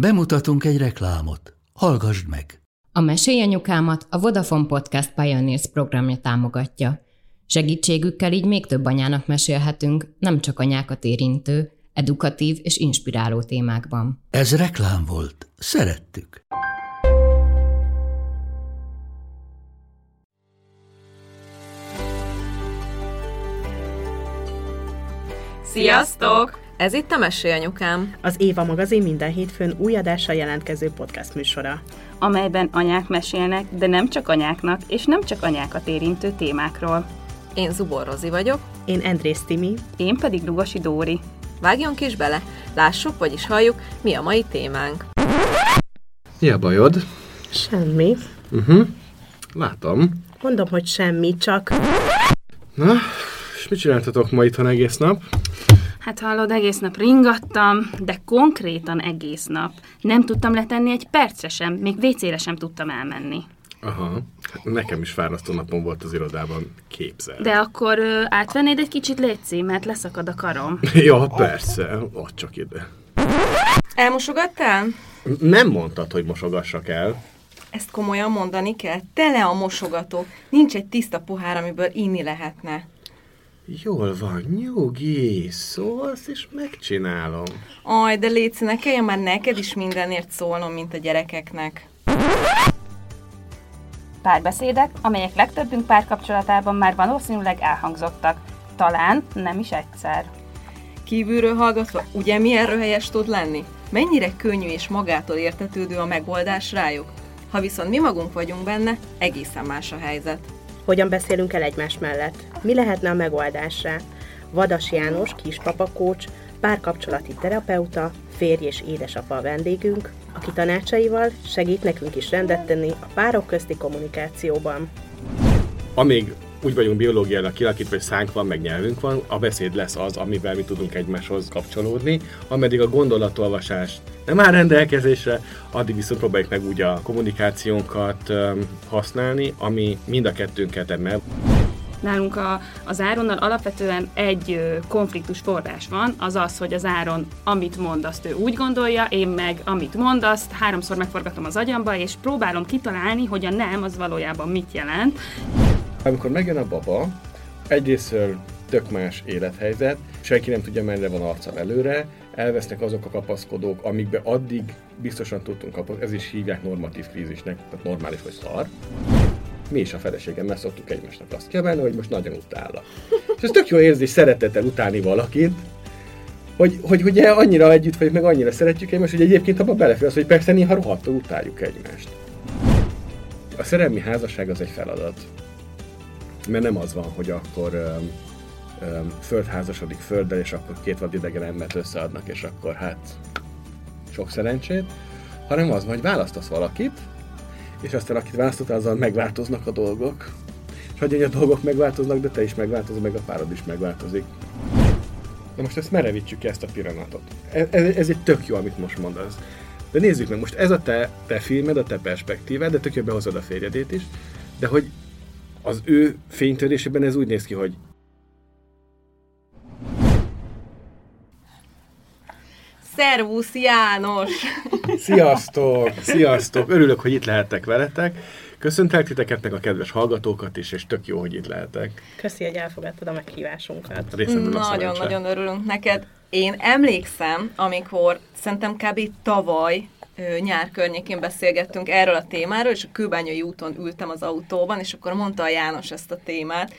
Bemutatunk egy reklámot. Hallgassd meg! A Mesélyanyukámat a Vodafone Podcast Pioneers programja támogatja. Segítségükkel így még több anyának mesélhetünk, nem csak anyákat érintő, edukatív és inspiráló témákban. Ez reklám volt. Szerettük. Sziasztok! Ez itt a Mesélyanyukám. Az Éva magazin minden hétfőn új adással jelentkező podcast műsora. amelyben anyák mesélnek, de nem csak anyáknak, és nem csak anyákat érintő témákról. Én Zubor Rozi vagyok. Én Andrész Timi. Én pedig Lugosi Dóri. Vágjunk is bele, lássuk, vagyis halljuk, mi a mai témánk. Mi a bajod? Semmi. Uh-huh. Látom. Mondom, hogy semmi, csak... Na, és mit csináltatok ma itthon egész nap? Hát hallod, egész nap ringattam, de konkrétan egész nap. Nem tudtam letenni egy percre sem, még WC-re sem tudtam elmenni. Aha, hát nekem is fárasztó napom volt az irodában, képzel. De akkor ö, átvennéd egy kicsit létszi, mert leszakad a karom. ja, persze, ott csak ide. Elmosogattál? Nem mondtad, hogy mosogassak el. Ezt komolyan mondani kell. Tele a mosogató. Nincs egy tiszta pohár, amiből inni lehetne. Jól van, nyugi, szólsz, és megcsinálom. Aj, de létszi, ne kelljen már neked is mindenért szólnom, mint a gyerekeknek. Párbeszédek, amelyek legtöbbünk párkapcsolatában már valószínűleg elhangzottak. Talán nem is egyszer. Kívülről hallgatva, ugye milyen röhelyes tud lenni? Mennyire könnyű és magától értetődő a megoldás rájuk? Ha viszont mi magunk vagyunk benne, egészen más a helyzet. Hogyan beszélünk el egymás mellett? Mi lehetne a megoldás rá? Vadas János, kispapakócs, párkapcsolati terapeuta, férj és édesapa a vendégünk, aki tanácsaival segít nekünk is rendet tenni a párok közti kommunikációban. Amíg úgy vagyunk biológiailag kilakítva, hogy szánk van, meg nyelvünk van, a beszéd lesz az, amivel mi tudunk egymáshoz kapcsolódni, ameddig a gondolatolvasás nem áll rendelkezésre, addig viszont próbáljuk meg úgy a kommunikációnkat használni, ami mind a kettőnket emel. Nálunk a, az Áronnal alapvetően egy konfliktus forrás van, az az, hogy az Áron amit mond, azt ő úgy gondolja, én meg amit mond, azt háromszor megforgatom az agyamba, és próbálom kitalálni, hogy a nem az valójában mit jelent. Amikor megjön a baba, egyrésztről tök más élethelyzet, senki nem tudja, merre van arccal előre, elvesznek azok a kapaszkodók, amikbe addig biztosan tudtunk kapaszkodni, ez is hívják normatív krízisnek, tehát normális vagy szar. Mi is a feleségemmel szoktuk egymásnak azt kiabálni, hogy most nagyon utállak. És ez tök jó érzés szeretettel utálni valakit, hogy, hogy ugye annyira együtt vagyunk, meg annyira szeretjük egymást, hogy egyébként abban belefér az, hogy persze néha rohadtul utáljuk egymást. A szerelmi házasság az egy feladat mert nem az van, hogy akkor öm, öm, föld házasodik földdel, és akkor két vadidegen embert összeadnak, és akkor hát sok szerencsét, hanem az van, hogy választasz valakit, és aztán akit választottál, azzal megváltoznak a dolgok. És hogy a dolgok megváltoznak, de te is megváltozol, meg a párod is megváltozik. Na most ezt merevítsük ezt a pillanatot. Ez, ez, ez egy tök jó, amit most mondasz. De nézzük meg, most ez a te, te filmed, a te perspektívád, de tök jó behozod a férjedét is, de hogy az ő fénytörésében ez úgy néz ki, hogy Szervusz János! Sziasztok! Sziasztok! Örülök, hogy itt lehettek veletek. Köszöntelek titeket, meg a kedves hallgatókat is, és tök jó, hogy itt lehetek. Köszi, hogy elfogadtad a meghívásunkat. Részemről a szerencse. Nagyon-nagyon örülünk neked. Én emlékszem, amikor szerintem kb. tavaly nyár környékén beszélgettünk erről a témáról, és a Kőbányai úton ültem az autóban, és akkor mondta a János ezt a témát,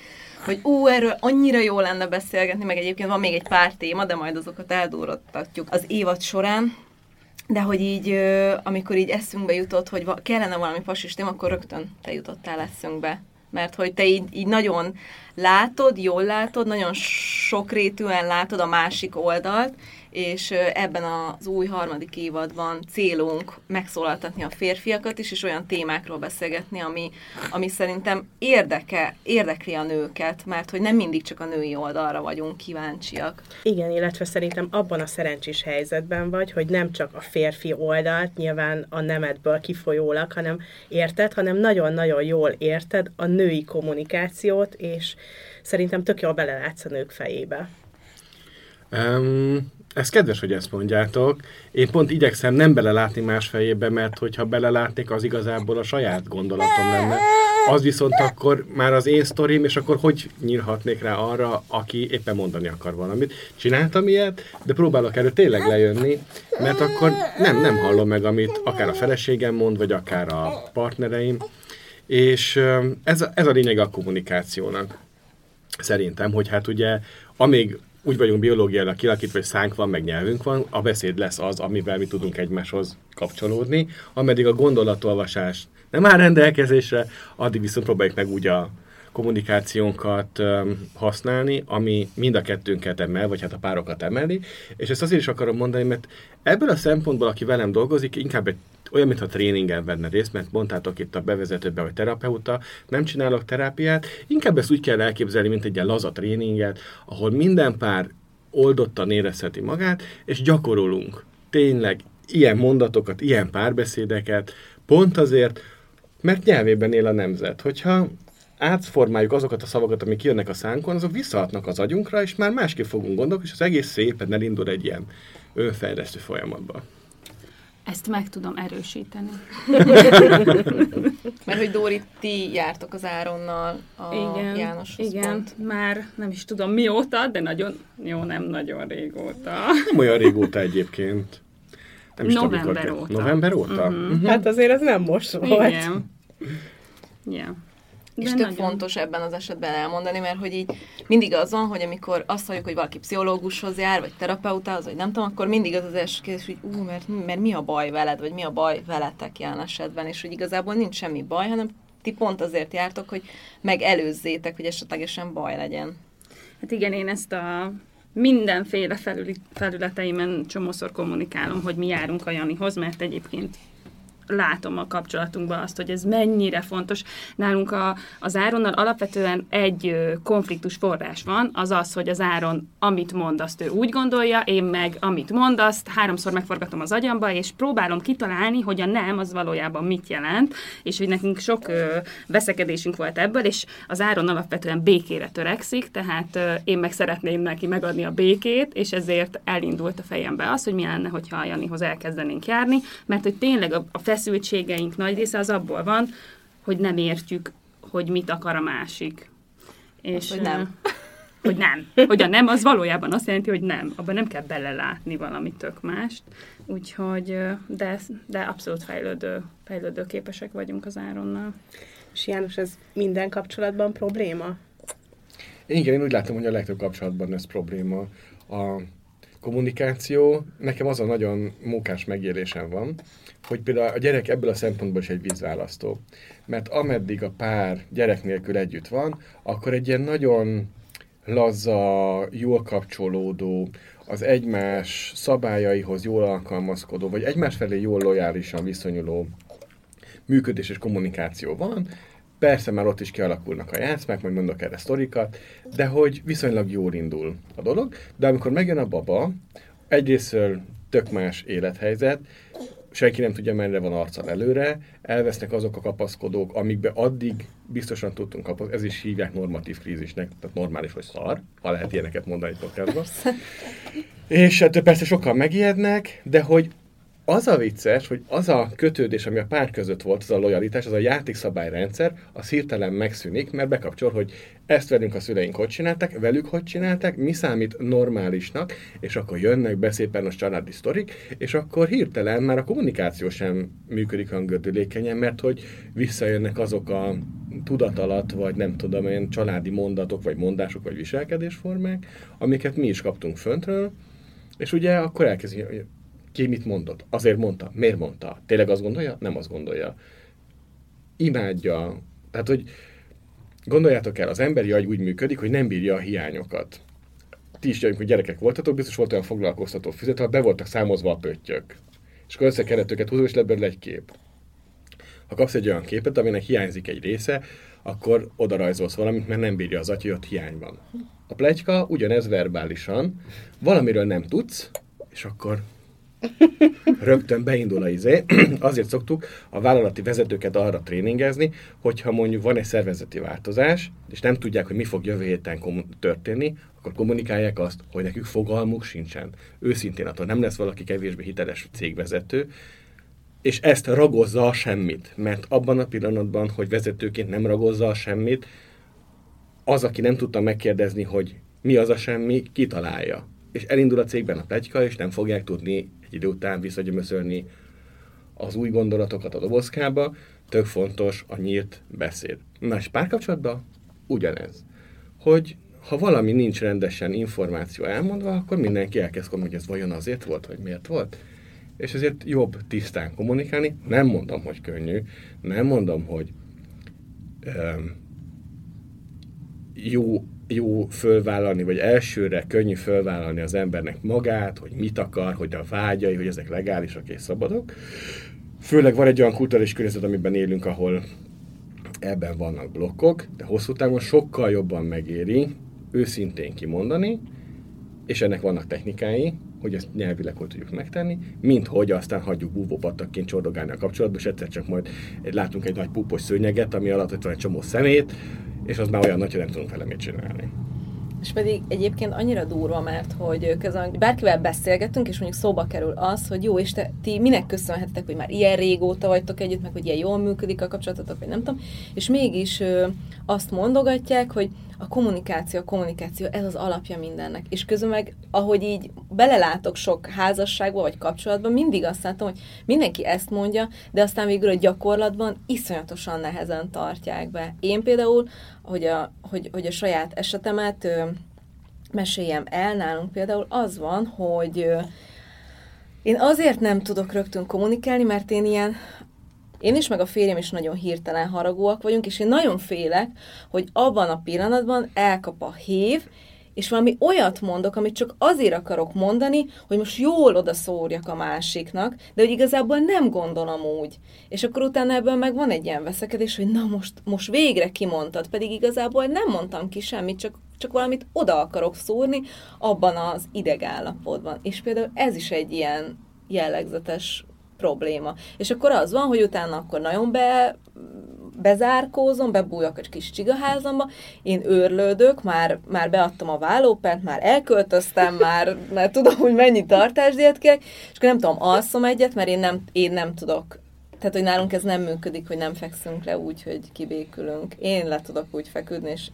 hogy ú, erről annyira jó lenne beszélgetni, meg egyébként van még egy pár téma, de majd azokat eldúrottatjuk az évad során. De hogy így, amikor így eszünkbe jutott, hogy kellene valami pasis téma, akkor rögtön te jutottál eszünkbe. Mert hogy te így, így nagyon látod, jól látod, nagyon sokrétűen látod a másik oldalt, és ebben az új harmadik évadban célunk megszólaltatni a férfiakat is, és olyan témákról beszélgetni, ami, ami szerintem érdeke, érdekli a nőket, mert hogy nem mindig csak a női oldalra vagyunk kíváncsiak. Igen, illetve szerintem abban a szerencsés helyzetben vagy, hogy nem csak a férfi oldalt, nyilván a nemedből kifolyólag, hanem érted, hanem nagyon-nagyon jól érted a női kommunikációt, és szerintem tök jól belelátsz a nők fejébe. Um, Ez kedves, hogy ezt mondjátok. Én pont igyekszem nem belelátni más fejébe, mert hogyha belelátnék, az igazából a saját gondolatom lenne. Az viszont akkor már az én sztorim, és akkor hogy nyírhatnék rá arra, aki éppen mondani akar valamit. Csináltam ilyet, de próbálok erről tényleg lejönni, mert akkor nem, nem hallom meg, amit akár a feleségem mond, vagy akár a partnereim. És ez a, ez a lényeg a kommunikációnak. Szerintem, hogy hát ugye, amíg úgy vagyunk biológiailag kilakítva, hogy szánk van, meg nyelvünk van, a beszéd lesz az, amivel mi tudunk egymáshoz kapcsolódni, ameddig a gondolatolvasás nem áll rendelkezésre, addig viszont próbáljuk meg úgy a kommunikációnkat használni, ami mind a kettőnket emel, vagy hát a párokat emeli, és ezt azért is akarom mondani, mert ebből a szempontból, aki velem dolgozik, inkább egy olyan, mintha tréningen venne részt, mert mondtátok itt a bevezetőben, hogy terapeuta, nem csinálok terápiát, inkább ezt úgy kell elképzelni, mint egy ilyen laza tréninget, ahol minden pár oldottan érezheti magát, és gyakorolunk tényleg ilyen mondatokat, ilyen párbeszédeket, pont azért, mert nyelvében él a nemzet. Hogyha átformáljuk azokat a szavakat, amik jönnek a szánkon, azok visszahatnak az agyunkra, és már másképp fogunk gondolni, és az egész szépen elindul egy ilyen önfejlesztő folyamatba. Ezt meg tudom erősíteni. Mert hogy Dóri, ti jártok az Áronnal a igen, János Igen, pont. már nem is tudom mióta, de nagyon, jó, nem nagyon régóta. Nem olyan régóta egyébként. Nem is November tudom, óta. November óta? Uh-huh. Uh-huh. Hát azért ez nem most volt. Igen. Yeah. De és tök fontos ebben az esetben elmondani, mert hogy így mindig az van, hogy amikor azt halljuk, hogy valaki pszichológushoz jár, vagy terapeutához, vagy nem tudom, akkor mindig az az első kérdés, hogy ú, mert, mert mi a baj veled, vagy mi a baj veletek jelen esetben, és hogy igazából nincs semmi baj, hanem ti pont azért jártok, hogy megelőzzétek, hogy esetlegesen baj legyen. Hát igen, én ezt a mindenféle felületeimen csomószor kommunikálom, hogy mi járunk a Janihoz, mert egyébként látom a kapcsolatunkban azt, hogy ez mennyire fontos. Nálunk a, az Áronnal alapvetően egy konfliktus forrás van, az az, hogy az Áron, amit mond, azt ő úgy gondolja, én meg, amit mond, azt háromszor megforgatom az agyamba, és próbálom kitalálni, hogy a nem az valójában mit jelent, és hogy nekünk sok ö, veszekedésünk volt ebből, és az Áron alapvetően békére törekszik, tehát ö, én meg szeretném neki megadni a békét, és ezért elindult a fejembe az, hogy mi lenne, hogyha a Janihoz elkezdenénk járni, mert hogy tényleg a, a feszültségeink nagy része az abból van, hogy nem értjük, hogy mit akar a másik. És, hogy nem. Hogy nem. Hogy a nem, az valójában azt jelenti, hogy nem. Abban nem kell belelátni valami tök mást. Úgyhogy, de, de abszolút fejlődő, fejlődő képesek vagyunk az Áronnal. És János, ez minden kapcsolatban probléma? Igen, én úgy látom, hogy a legtöbb kapcsolatban ez probléma. A kommunikáció, nekem az a nagyon mókás megélésem van, hogy például a gyerek ebből a szempontból is egy vízválasztó. Mert ameddig a pár gyerek nélkül együtt van, akkor egy ilyen nagyon laza, jól kapcsolódó, az egymás szabályaihoz jól alkalmazkodó, vagy egymás felé jól lojálisan viszonyuló működés és kommunikáció van. Persze már ott is kialakulnak a játszmák, majd mondok erre sztorikat, de hogy viszonylag jól indul a dolog. De amikor megjön a baba, egyrésztől tök más élethelyzet, senki nem tudja, merre van arccal előre, elvesznek azok a kapaszkodók, amikbe addig biztosan tudtunk kapaszkodni, ez is hívják normatív krízisnek, tehát normális, hogy szar, ha lehet ilyeneket mondani podcastban. És hát persze sokan megijednek, de hogy az a vicces, hogy az a kötődés, ami a pár között volt, az a lojalitás, az a játékszabályrendszer, az hirtelen megszűnik, mert bekapcsol, hogy ezt velünk a szüleink hogy csináltak, velük hogy csinálták, mi számít normálisnak, és akkor jönnek be szépen a családi sztorik, és akkor hirtelen már a kommunikáció sem működik olyan gördülékenyen, mert hogy visszajönnek azok a tudat alatt, vagy nem tudom én, családi mondatok, vagy mondások, vagy viselkedésformák, amiket mi is kaptunk föntről, és ugye akkor elkezdjük, ki mit mondott? Azért mondta. Miért mondta? Tényleg azt gondolja? Nem azt gondolja. Imádja. Tehát, hogy gondoljátok el, az emberi agy úgy működik, hogy nem bírja a hiányokat. Ti is, amikor gyerekek voltatok, biztos volt olyan foglalkoztató füzet, ahol be voltak számozva a pöttyök. És akkor össze kellett őket húzni, és lett egy kép. Ha kapsz egy olyan képet, aminek hiányzik egy része, akkor oda rajzolsz valamit, mert nem bírja az atya, hogy ott hiány van. A plegyka ugyanez verbálisan, valamiről nem tudsz, és akkor Rögtön beindul a izé. Azért szoktuk a vállalati vezetőket arra tréningezni, hogyha mondjuk van egy szervezeti változás, és nem tudják, hogy mi fog jövő héten történni, akkor kommunikálják azt, hogy nekük fogalmuk sincsen. Őszintén attól nem lesz valaki kevésbé hiteles cégvezető, és ezt ragozza a semmit. Mert abban a pillanatban, hogy vezetőként nem ragozza a semmit, az, aki nem tudta megkérdezni, hogy mi az a semmi, kitalálja. És elindul a cégben a plegyka, és nem fogják tudni egy idő után visszagyömöszölni az új gondolatokat a dobozkába. Tök fontos a nyílt beszéd. Más párkapcsolatban ugyanez. Hogy ha valami nincs rendesen információ elmondva, akkor mindenki elkezd hogy ez vajon azért volt, vagy miért volt. És ezért jobb tisztán kommunikálni. Nem mondom, hogy könnyű, nem mondom, hogy um, jó, jó fölvállalni, vagy elsőre könnyű fölvállalni az embernek magát, hogy mit akar, hogy a vágyai, hogy ezek legálisak és szabadok. Főleg van egy olyan kulturális környezet, amiben élünk, ahol ebben vannak blokkok, de hosszú távon sokkal jobban megéri őszintén kimondani, és ennek vannak technikái, hogy ezt nyelvileg hogy tudjuk megtenni, mint hogy aztán hagyjuk búvópattakként csordogálni a kapcsolatba, és egyszer csak majd látunk egy nagy púpos szőnyeget, ami alatt ott van egy csomó szemét, és az már olyan nagy, hogy nem tudunk vele mit csinálni. És pedig egyébként annyira durva, mert hogy közben bárkivel beszélgetünk, és mondjuk szóba kerül az, hogy jó, és te, ti minek köszönhettek, hogy már ilyen régóta vagytok együtt, meg hogy ilyen jól működik a kapcsolatotok, vagy nem tudom, és mégis ö, azt mondogatják, hogy a kommunikáció, a kommunikáció, ez az alapja mindennek. És közben meg, ahogy így belelátok sok házasságba vagy kapcsolatban, mindig azt látom, hogy mindenki ezt mondja, de aztán végül a gyakorlatban iszonyatosan nehezen tartják be. Én például, hogy a, hogy, hogy a saját esetemet ö, meséljem el, nálunk például az van, hogy ö, én azért nem tudok rögtön kommunikálni, mert én ilyen én is, meg a férjem is nagyon hirtelen haragúak vagyunk, és én nagyon félek, hogy abban a pillanatban elkap a hév, és valami olyat mondok, amit csak azért akarok mondani, hogy most jól odaszórjak a másiknak, de hogy igazából nem gondolom úgy. És akkor utána ebből meg van egy ilyen veszekedés, hogy na most, most végre kimondtad, pedig igazából nem mondtam ki semmit, csak, csak valamit oda akarok szúrni abban az idegállapotban. És például ez is egy ilyen jellegzetes probléma. És akkor az van, hogy utána akkor nagyon be, bezárkózom, bebújok egy kis csigaházamba, én őrlődök, már, már beadtam a vállópert, már elköltöztem, már, már tudom, hogy mennyi tartásdíjat kérek, és akkor nem tudom, alszom egyet, mert én nem, én nem tudok tehát, hogy nálunk ez nem működik, hogy nem fekszünk le úgy, hogy kibékülünk. Én le tudok úgy feküdni, és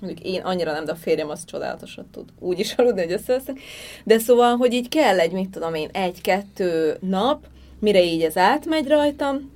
mondjuk én annyira nem, de a férjem az csodálatosat tud úgy is aludni, hogy összeveszünk. De szóval, hogy így kell egy, mit tudom én, egy-kettő nap, mire így ez átmegy rajtam,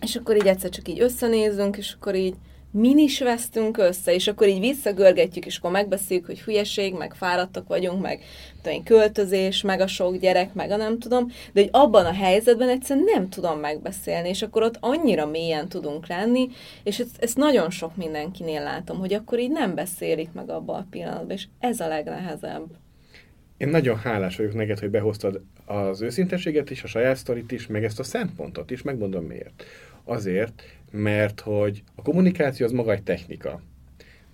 és akkor így egyszer csak így összenézünk, és akkor így min is vesztünk össze, és akkor így visszagörgetjük, és akkor megbeszéljük, hogy hülyeség, meg fáradtak vagyunk, meg tudom, költözés, meg a sok gyerek, meg a nem tudom, de hogy abban a helyzetben egyszerűen nem tudom megbeszélni, és akkor ott annyira mélyen tudunk lenni, és ezt, ezt nagyon sok mindenkinél látom, hogy akkor így nem beszélik meg abban a pillanatban, és ez a legnehezebb. Én nagyon hálás vagyok neked, hogy behoztad az őszinteséget is, a saját sztorit is, meg ezt a szempontot is, megmondom miért. Azért, mert hogy a kommunikáció az maga egy technika.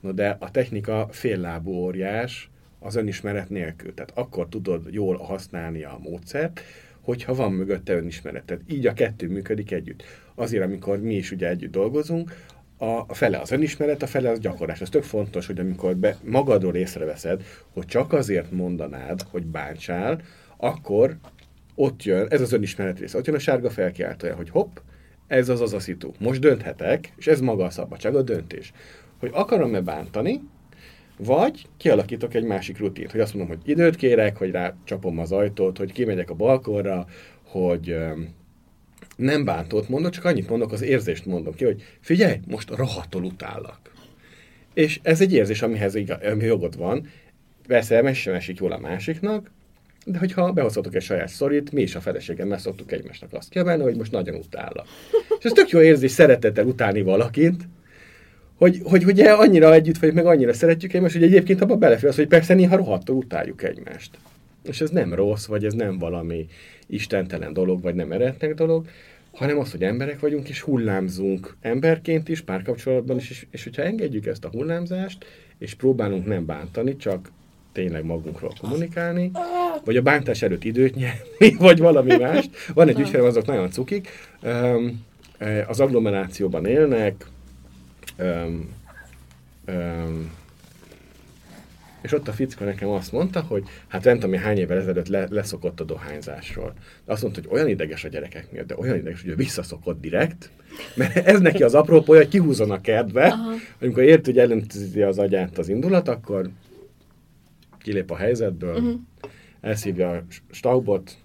No de a technika féllábú óriás az önismeret nélkül. Tehát akkor tudod jól használni a módszert, hogyha van mögötte önismereted. Így a kettő működik együtt. Azért, amikor mi is ugye együtt dolgozunk, a fele az önismeret, a fele az gyakorlás. Ez tök fontos, hogy amikor be, magadról észreveszed, hogy csak azért mondanád, hogy bántsál, akkor ott jön, ez az önismeret része, ott jön a sárga felkiáltója, hogy hopp, ez az az a szitu. Most dönthetek, és ez maga a szabadság, a döntés. Hogy akarom-e bántani, vagy kialakítok egy másik rutint, hogy azt mondom, hogy időt kérek, hogy rá csapom az ajtót, hogy kimegyek a balkonra, hogy nem bántót mondok, csak annyit mondok, az érzést mondom ki, hogy figyelj, most rohadtul utállak. És ez egy érzés, amihez igaz, ami jogod van. Persze, mes sem esik jól a másiknak, de hogyha behozhatok egy saját szorít, mi is a feleségemmel szoktuk egymásnak azt kiabálni, hogy most nagyon utállak. És ez tök jó érzés szeretettel utálni valakit, hogy, hogy ugye annyira együtt vagyunk, meg annyira szeretjük egymást, hogy egyébként abban belefér az, hogy persze néha rohadtul utáljuk egymást. És ez nem rossz, vagy ez nem valami istentelen dolog, vagy nem eretnek dolog, hanem az, hogy emberek vagyunk, és hullámzunk emberként is, párkapcsolatban is, és, és hogyha engedjük ezt a hullámzást, és próbálunk nem bántani, csak tényleg magunkról kommunikálni, vagy a bántás előtt időt nyerni, vagy valami más. Van egy ügyfelem, azok nagyon cukik, az agglomerációban élnek, és ott a fickó nekem azt mondta, hogy hát nem tudom, hány évvel ezelőtt le, leszokott a dohányzásról. De azt mondta, hogy olyan ideges a gyerekek miatt, de olyan ideges, hogy ő visszaszokott direkt, mert ez neki az apropó, hogy kihúzon a kertbe, Aha. amikor ért, hogy ellentezi az agyát az indulat, akkor kilép a helyzetből, uh-huh. elszívja a staubot,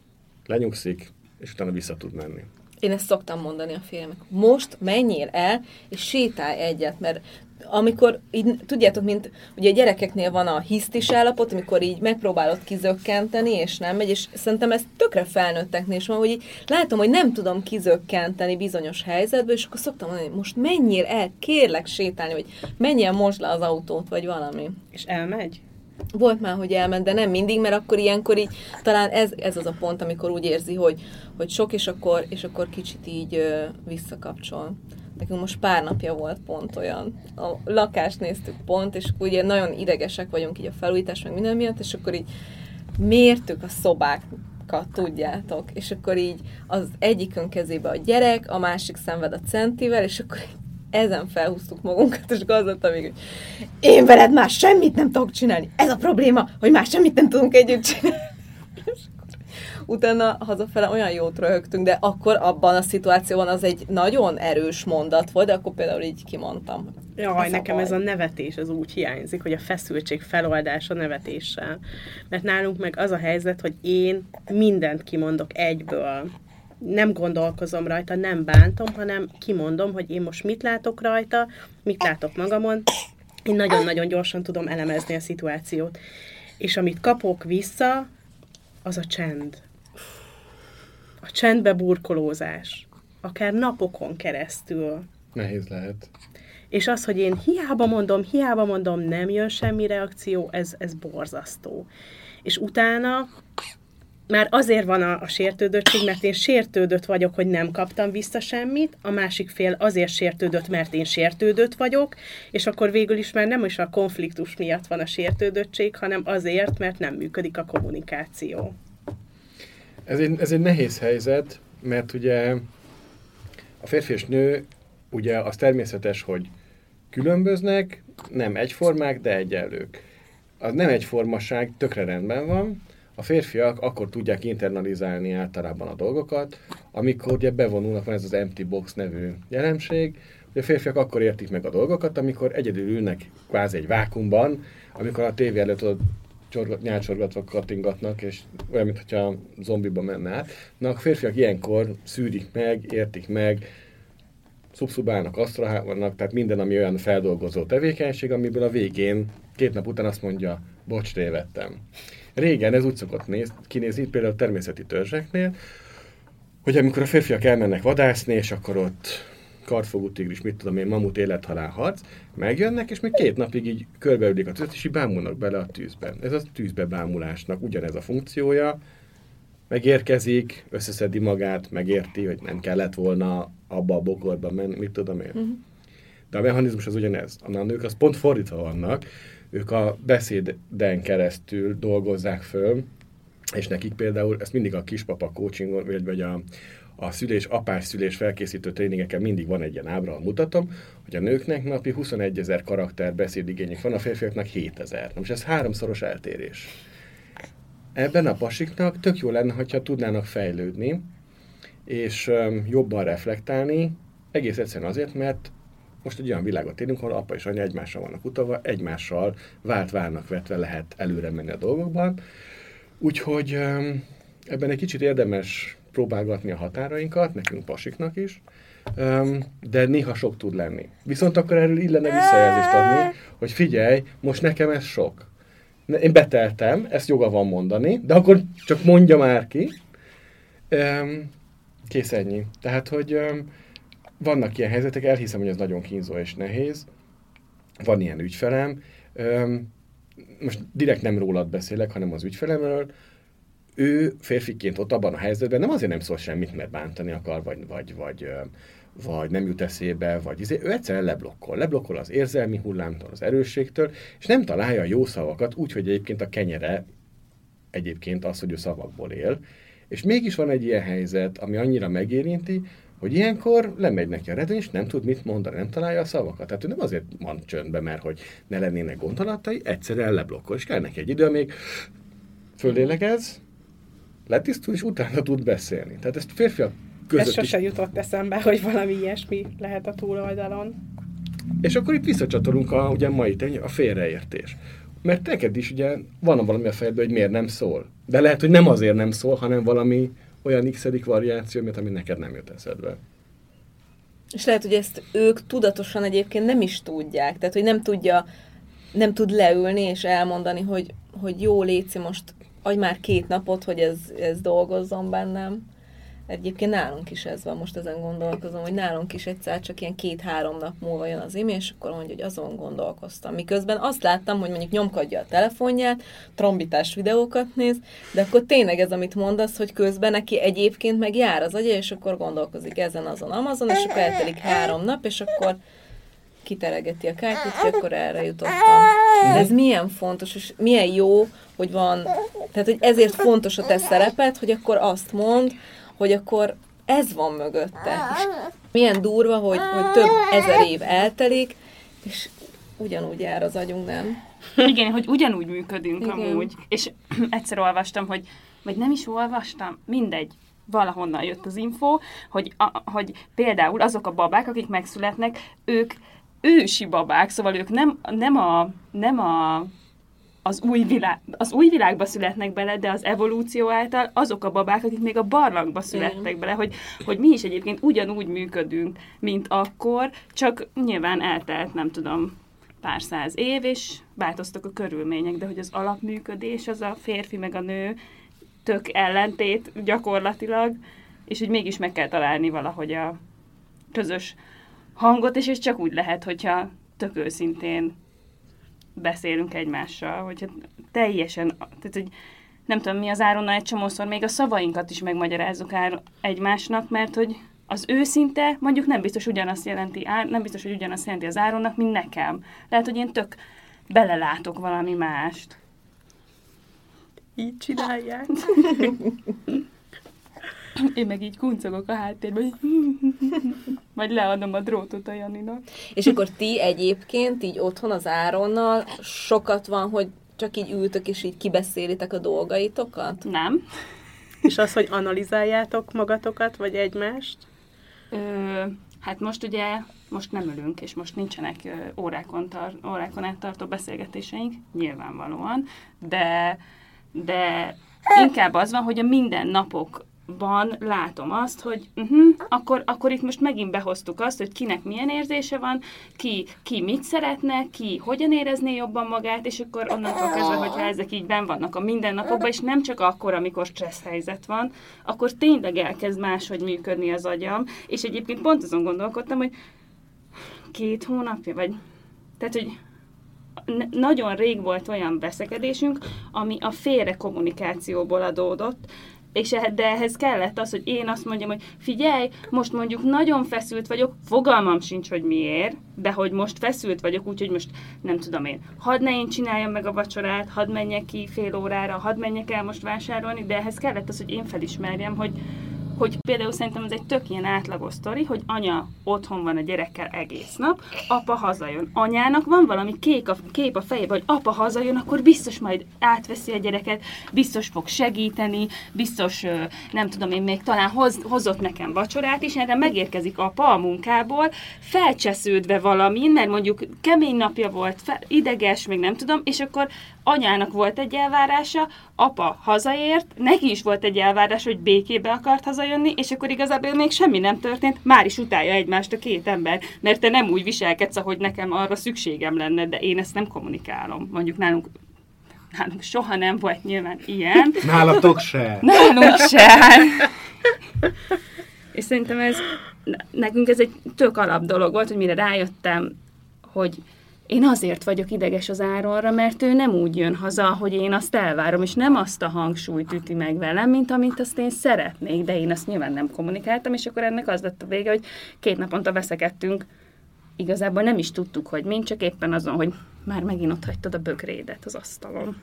lenyugszik, és utána vissza tud menni. Én ezt szoktam mondani a filmek. Most menjél el, és sétálj egyet, mert amikor így, tudjátok, mint ugye a gyerekeknél van a hisztis állapot, amikor így megpróbálod kizökkenteni, és nem megy, és szerintem ez tökre felnőtteknél is van, hogy így látom, hogy nem tudom kizökkenteni bizonyos helyzetből, és akkor szoktam mondani, most menjél el, kérlek sétálni, vagy menjél most le az autót, vagy valami. És elmegy? Volt már, hogy elment, de nem mindig, mert akkor ilyenkor így, talán ez, ez az a pont, amikor úgy érzi, hogy, hogy sok, és akkor, és akkor kicsit így ö, visszakapcsol. Nekünk most pár napja volt pont olyan. A lakást néztük pont, és ugye nagyon idegesek vagyunk így a felújítás, meg minden miatt, és akkor így mértük a szobákat, tudjátok, és akkor így az egyikön kezébe a gyerek, a másik szenved a centivel, és akkor ezen felhúztuk magunkat, és az még, hogy én veled már semmit nem tudok csinálni. Ez a probléma, hogy már semmit nem tudunk együtt csinálni utána hazafele olyan jót röhögtünk, de akkor abban a szituációban az egy nagyon erős mondat volt, de akkor például így kimondtam. Jaj, ez nekem ez a nevetés az úgy hiányzik, hogy a feszültség feloldása nevetéssel. Mert nálunk meg az a helyzet, hogy én mindent kimondok egyből nem gondolkozom rajta, nem bántom, hanem kimondom, hogy én most mit látok rajta, mit látok magamon. Én nagyon-nagyon gyorsan tudom elemezni a szituációt. És amit kapok vissza, az a csend a csendbe burkolózás, akár napokon keresztül. Nehéz lehet. És az, hogy én hiába mondom, hiába mondom, nem jön semmi reakció, ez, ez borzasztó. És utána már azért van a, a sértődöttség, mert én sértődött vagyok, hogy nem kaptam vissza semmit, a másik fél azért sértődött, mert én sértődött vagyok, és akkor végül is már nem is a konfliktus miatt van a sértődöttség, hanem azért, mert nem működik a kommunikáció. Ez egy, ez egy nehéz helyzet, mert ugye a férfi és nő, ugye az természetes, hogy különböznek, nem egyformák, de egyenlők. Az nem egyformaság tökre rendben van, a férfiak akkor tudják internalizálni általában a dolgokat, amikor ugye bevonulnak, van ez az empty box nevű jelenség, hogy a férfiak akkor értik meg a dolgokat, amikor egyedül ülnek kvázi egy vákumban, amikor a tévé előtt csorgat, nyálcsorgatva kattingatnak, és olyan, mintha zombiba menne át. Na, a férfiak ilyenkor szűrik meg, értik meg, szubszubálnak, asztrahálnak, tehát minden, ami olyan feldolgozó tevékenység, amiből a végén két nap után azt mondja, bocs, tévedtem. Régen ez úgy szokott néz, kinézni, például a természeti törzseknél, hogy amikor a férfiak elmennek vadászni, és akkor ott kartfogú tigris, mit tudom én, mamut élethalál harc, megjönnek, és még két napig így körbeülik a tűzt, és így bámulnak bele a tűzbe. Ez a tűzbe bámulásnak ugyanez a funkciója, megérkezik, összeszedi magát, megérti, hogy nem kellett volna abba a bokorba menni, mit tudom én. Uh-huh. De a mechanizmus az ugyanez. A nők az pont fordítva vannak, ők a beszéden keresztül dolgozzák föl, és nekik például, ezt mindig a kispapa coachingon, vagy, vagy a, a szülés, apás szülés felkészítő tréningeken mindig van egy ilyen ábra, mutatom, hogy a nőknek napi 21 ezer karakter beszédigényük van, a férfiaknak 7 ezer. Most ez háromszoros eltérés. Ebben a pasiknak tök jó lenne, hogyha tudnának fejlődni, és jobban reflektálni, egész egyszerűen azért, mert most egy olyan világot élünk, ahol apa és anya egymással vannak utalva, egymással vált várnak vetve lehet előre menni a dolgokban. Úgyhogy ebben egy kicsit érdemes próbálgatni a határainkat, nekünk pasiknak is, de néha sok tud lenni. Viszont akkor erről illene visszajelzést adni, hogy figyelj, most nekem ez sok. Én beteltem, ezt joga van mondani, de akkor csak mondja már ki. Kész ennyi. Tehát, hogy vannak ilyen helyzetek, elhiszem, hogy ez nagyon kínzó és nehéz. Van ilyen ügyfelem. Most direkt nem rólad beszélek, hanem az ügyfelemről ő férfiként ott abban a helyzetben nem azért nem szól semmit, mert bántani akar, vagy, vagy, vagy, vagy nem jut eszébe, vagy izé, ő egyszerűen leblokkol. Leblokkol az érzelmi hullámtól, az erősségtől, és nem találja a jó szavakat, úgy, hogy egyébként a kenyere egyébként az, hogy ő szavakból él. És mégis van egy ilyen helyzet, ami annyira megérinti, hogy ilyenkor lemegy neki a redő, és nem tud mit mondani, nem találja a szavakat. Tehát ő nem azért van csöndbe, mert hogy ne lennének gondolatai, egyszerűen leblokkol, és kell neki egy idő, amíg fölélegez, letisztul, és utána tud beszélni. Tehát ezt férfiak között Ez sose is... jutott eszembe, hogy valami ilyesmi lehet a túloldalon. És akkor itt visszacsatolunk a ugye mai tény, a félreértés. Mert neked is ugye van valami a fejedben, hogy miért nem szól. De lehet, hogy nem azért nem szól, hanem valami olyan x variáció, mint ami neked nem jut eszedbe. És lehet, hogy ezt ők tudatosan egyébként nem is tudják. Tehát, hogy nem tudja, nem tud leülni és elmondani, hogy, hogy jó, Léci, most adj már két napot, hogy ez, ez dolgozzon bennem. Egyébként nálunk is ez van, most ezen gondolkozom, hogy nálunk is egyszer csak ilyen két-három nap múlva jön az e és akkor mondja, hogy azon gondolkoztam. Miközben azt láttam, hogy mondjuk nyomkodja a telefonját, trombitás videókat néz, de akkor tényleg ez, amit mondasz, hogy közben neki egyébként meg jár az agya, és akkor gondolkozik ezen, azon, amazon, és akkor eltelik három nap, és akkor kiteregeti a kártyát, akkor erre jutottam. De ez milyen fontos, és milyen jó, hogy van, tehát hogy ezért fontos a te szerepet, hogy akkor azt mond, hogy akkor ez van mögötte. És milyen durva, hogy, hogy több ezer év eltelik, és ugyanúgy jár az agyunk, nem? Igen, hogy ugyanúgy működünk Igen. amúgy. És egyszer olvastam, hogy, vagy nem is olvastam, mindegy, valahonnan jött az info, hogy, a, hogy például azok a babák, akik megszületnek, ők ősi babák, szóval ők nem, nem, a, nem a az új, világ, az új világba születnek bele, de az evolúció által azok a babák, akik még a barlangba születtek bele, hogy, hogy mi is egyébként ugyanúgy működünk, mint akkor, csak nyilván eltelt, nem tudom, pár száz év, és változtak a körülmények, de hogy az alapműködés, az a férfi meg a nő tök ellentét gyakorlatilag, és hogy mégis meg kell találni valahogy a közös hangot, és ez csak úgy lehet, hogyha tök őszintén beszélünk egymással, hogyha teljesen, tehát hogy nem tudom, mi az Áronnal egy csomószor még a szavainkat is megmagyarázzuk ár egymásnak, mert hogy az őszinte mondjuk nem biztos ugyanazt jelenti, nem biztos, hogy ugyanazt jelenti az Áronnak, mint nekem. Lehet, hogy én tök belelátok valami mást. Így csinálják. Én meg így kuncogok a háttérben, vagy leadom a drótot a Janinak. És akkor ti egyébként így otthon az Áronnal sokat van, hogy csak így ültök és így kibeszélitek a dolgaitokat? Nem. És az, hogy analizáljátok magatokat, vagy egymást? Ö, hát most ugye, most nem ülünk, és most nincsenek órákon, tar- órákon át tartó beszélgetéseink, nyilvánvalóan, de, de inkább az van, hogy a mindennapokban látom azt, hogy uh-huh, akkor, akkor itt most megint behoztuk azt, hogy kinek milyen érzése van, ki, ki mit szeretne, ki hogyan érezné jobban magát, és akkor onnantól kezdve, hogyha ezek így ben vannak a mindennapokban, és nem csak akkor, amikor stressz helyzet van, akkor tényleg elkezd máshogy működni az agyam, és egyébként pont azon gondolkodtam, hogy két hónapja, vagy tehát, hogy nagyon rég volt olyan veszekedésünk, ami a félre kommunikációból adódott, és eh- de ehhez kellett az, hogy én azt mondjam, hogy figyelj, most mondjuk nagyon feszült vagyok, fogalmam sincs, hogy miért, de hogy most feszült vagyok, úgyhogy most nem tudom én, hadd ne én csináljam meg a vacsorát, hadd menjek ki fél órára, hadd menjek el most vásárolni, de ehhez kellett az, hogy én felismerjem, hogy hogy például szerintem ez egy tök ilyen átlagos sztori, hogy anya otthon van a gyerekkel egész nap, apa hazajön. Anyának van valami kék a, kép a fejében, hogy apa hazajön, akkor biztos majd átveszi a gyereket, biztos fog segíteni, biztos, nem tudom én, még talán hoz, hozott nekem vacsorát is, erre megérkezik apa a munkából, felcsesződve valamin, mert mondjuk kemény napja volt, fel, ideges, még nem tudom, és akkor anyának volt egy elvárása, apa hazaért, neki is volt egy elvárás, hogy békébe akart hazajönni, és akkor igazából még semmi nem történt, már is utálja egymást a két ember, mert te nem úgy viselkedsz, ahogy nekem arra szükségem lenne, de én ezt nem kommunikálom. Mondjuk nálunk, nálunk soha nem volt nyilván ilyen. Nálatok se. Nálunk se. És szerintem ez, nekünk ez egy tök alap dolog volt, hogy mire rájöttem, hogy én azért vagyok ideges az Áronra, mert ő nem úgy jön haza, hogy én azt elvárom, és nem azt a hangsúlyt üti meg velem, mint amit azt én szeretnék, de én azt nyilván nem kommunikáltam, és akkor ennek az lett a vége, hogy két naponta veszekedtünk. Igazából nem is tudtuk, hogy mind, csak éppen azon, hogy már megint ott hagytad a bögrédet az asztalon.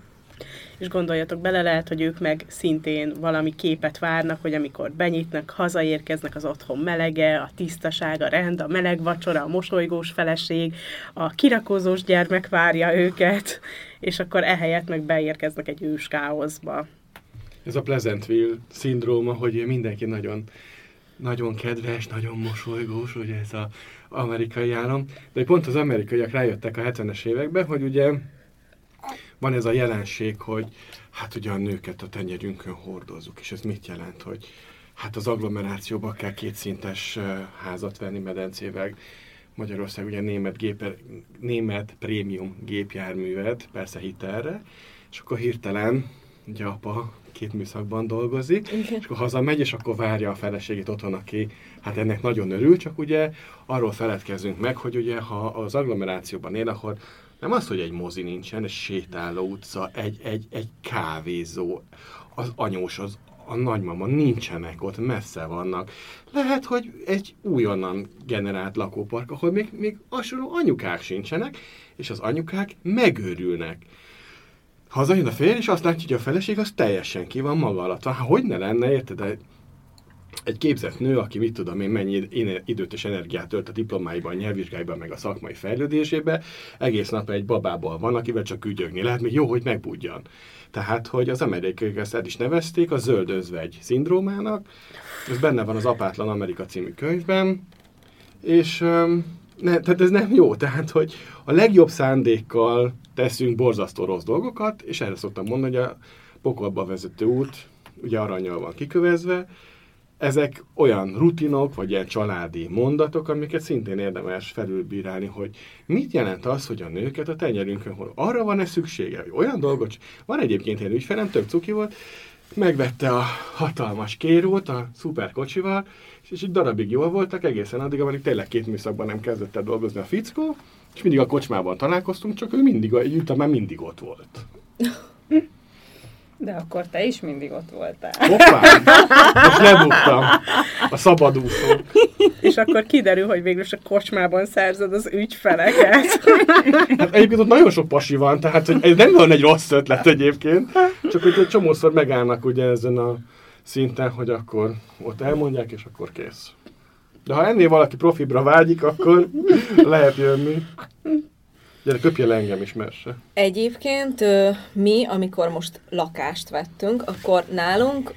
És gondoljatok bele, lehet, hogy ők meg szintén valami képet várnak, hogy amikor benyitnak, hazaérkeznek az otthon melege, a tisztaság, a rend, a meleg vacsora, a mosolygós feleség, a kirakózós gyermek várja őket, és akkor ehelyett meg beérkeznek egy ős. Ez a Pleasantville szindróma, hogy mindenki nagyon nagyon kedves, nagyon mosolygós, ugye ez az amerikai állam. De pont az amerikaiak rájöttek a 70-es években, hogy ugye van ez a jelenség, hogy hát ugye a nőket a tenyerünkön hordozzuk, és ez mit jelent, hogy hát az agglomerációba kell kétszintes házat venni medencével, Magyarország ugye német, gépe, német prémium gépjárművet, persze hitelre, és akkor hirtelen ugye apa két műszakban dolgozik, Igen. és akkor hazamegy, és akkor várja a feleségét otthon, aki hát ennek nagyon örül, csak ugye arról feledkezünk meg, hogy ugye ha az agglomerációban él, akkor nem az, hogy egy mozi nincsen, egy sétáló utca, egy, egy, egy kávézó, az anyós, az a nagymama nincsenek ott, messze vannak. Lehet, hogy egy újonnan generált lakópark, ahol még, még hasonló anyukák sincsenek, és az anyukák megőrülnek. Hazajön a férj, és azt látja, hogy a feleség az teljesen ki van maga alatt. Hát, hogy ne lenne, érted? Egy képzett nő, aki mit tudom én mennyi időt és energiát tölt a diplomáiban, nyelvvizsgáiban, meg a szakmai fejlődésébe, egész nap egy babával van, akivel csak ügyögni lehet, még jó, hogy megbudjan. Tehát, hogy az amerikaiak ezt el is nevezték a zöld özvegy szindrómának, ez benne van az Apátlan Amerika című könyvben, és ne, tehát ez nem jó, tehát, hogy a legjobb szándékkal teszünk borzasztó rossz dolgokat, és erre szoktam mondani, hogy a pokolba vezető út ugye aranyal van kikövezve, ezek olyan rutinok, vagy ilyen családi mondatok, amiket szintén érdemes felülbírálni, hogy mit jelent az, hogy a nőket a tenyerünkön hol. Arra van-e szüksége, hogy olyan dolgot, van egyébként egy ügyfelem, tök cuki volt, megvette a hatalmas kérót a szuperkocsival, és egy darabig jól voltak, egészen addig, amíg tényleg két műszakban nem kezdett el dolgozni a fickó, és mindig a kocsmában találkoztunk, csak ő mindig, a már mindig ott volt. De akkor te is mindig ott voltál. Hoppá! Most lebuktam. A szabadúszó. És akkor kiderül, hogy végül a kocsmában szerzed az ügyfeleket. Hát egyébként ott nagyon sok pasi van, tehát hogy ez nem van egy rossz ötlet egyébként. Csak hogy egy csomószor megállnak ugye ezen a szinten, hogy akkor ott elmondják, és akkor kész. De ha ennél valaki profibra vágyik, akkor lehet jönni. Gyere, köpje le engem is, merse. Egyébként mi, amikor most lakást vettünk, akkor nálunk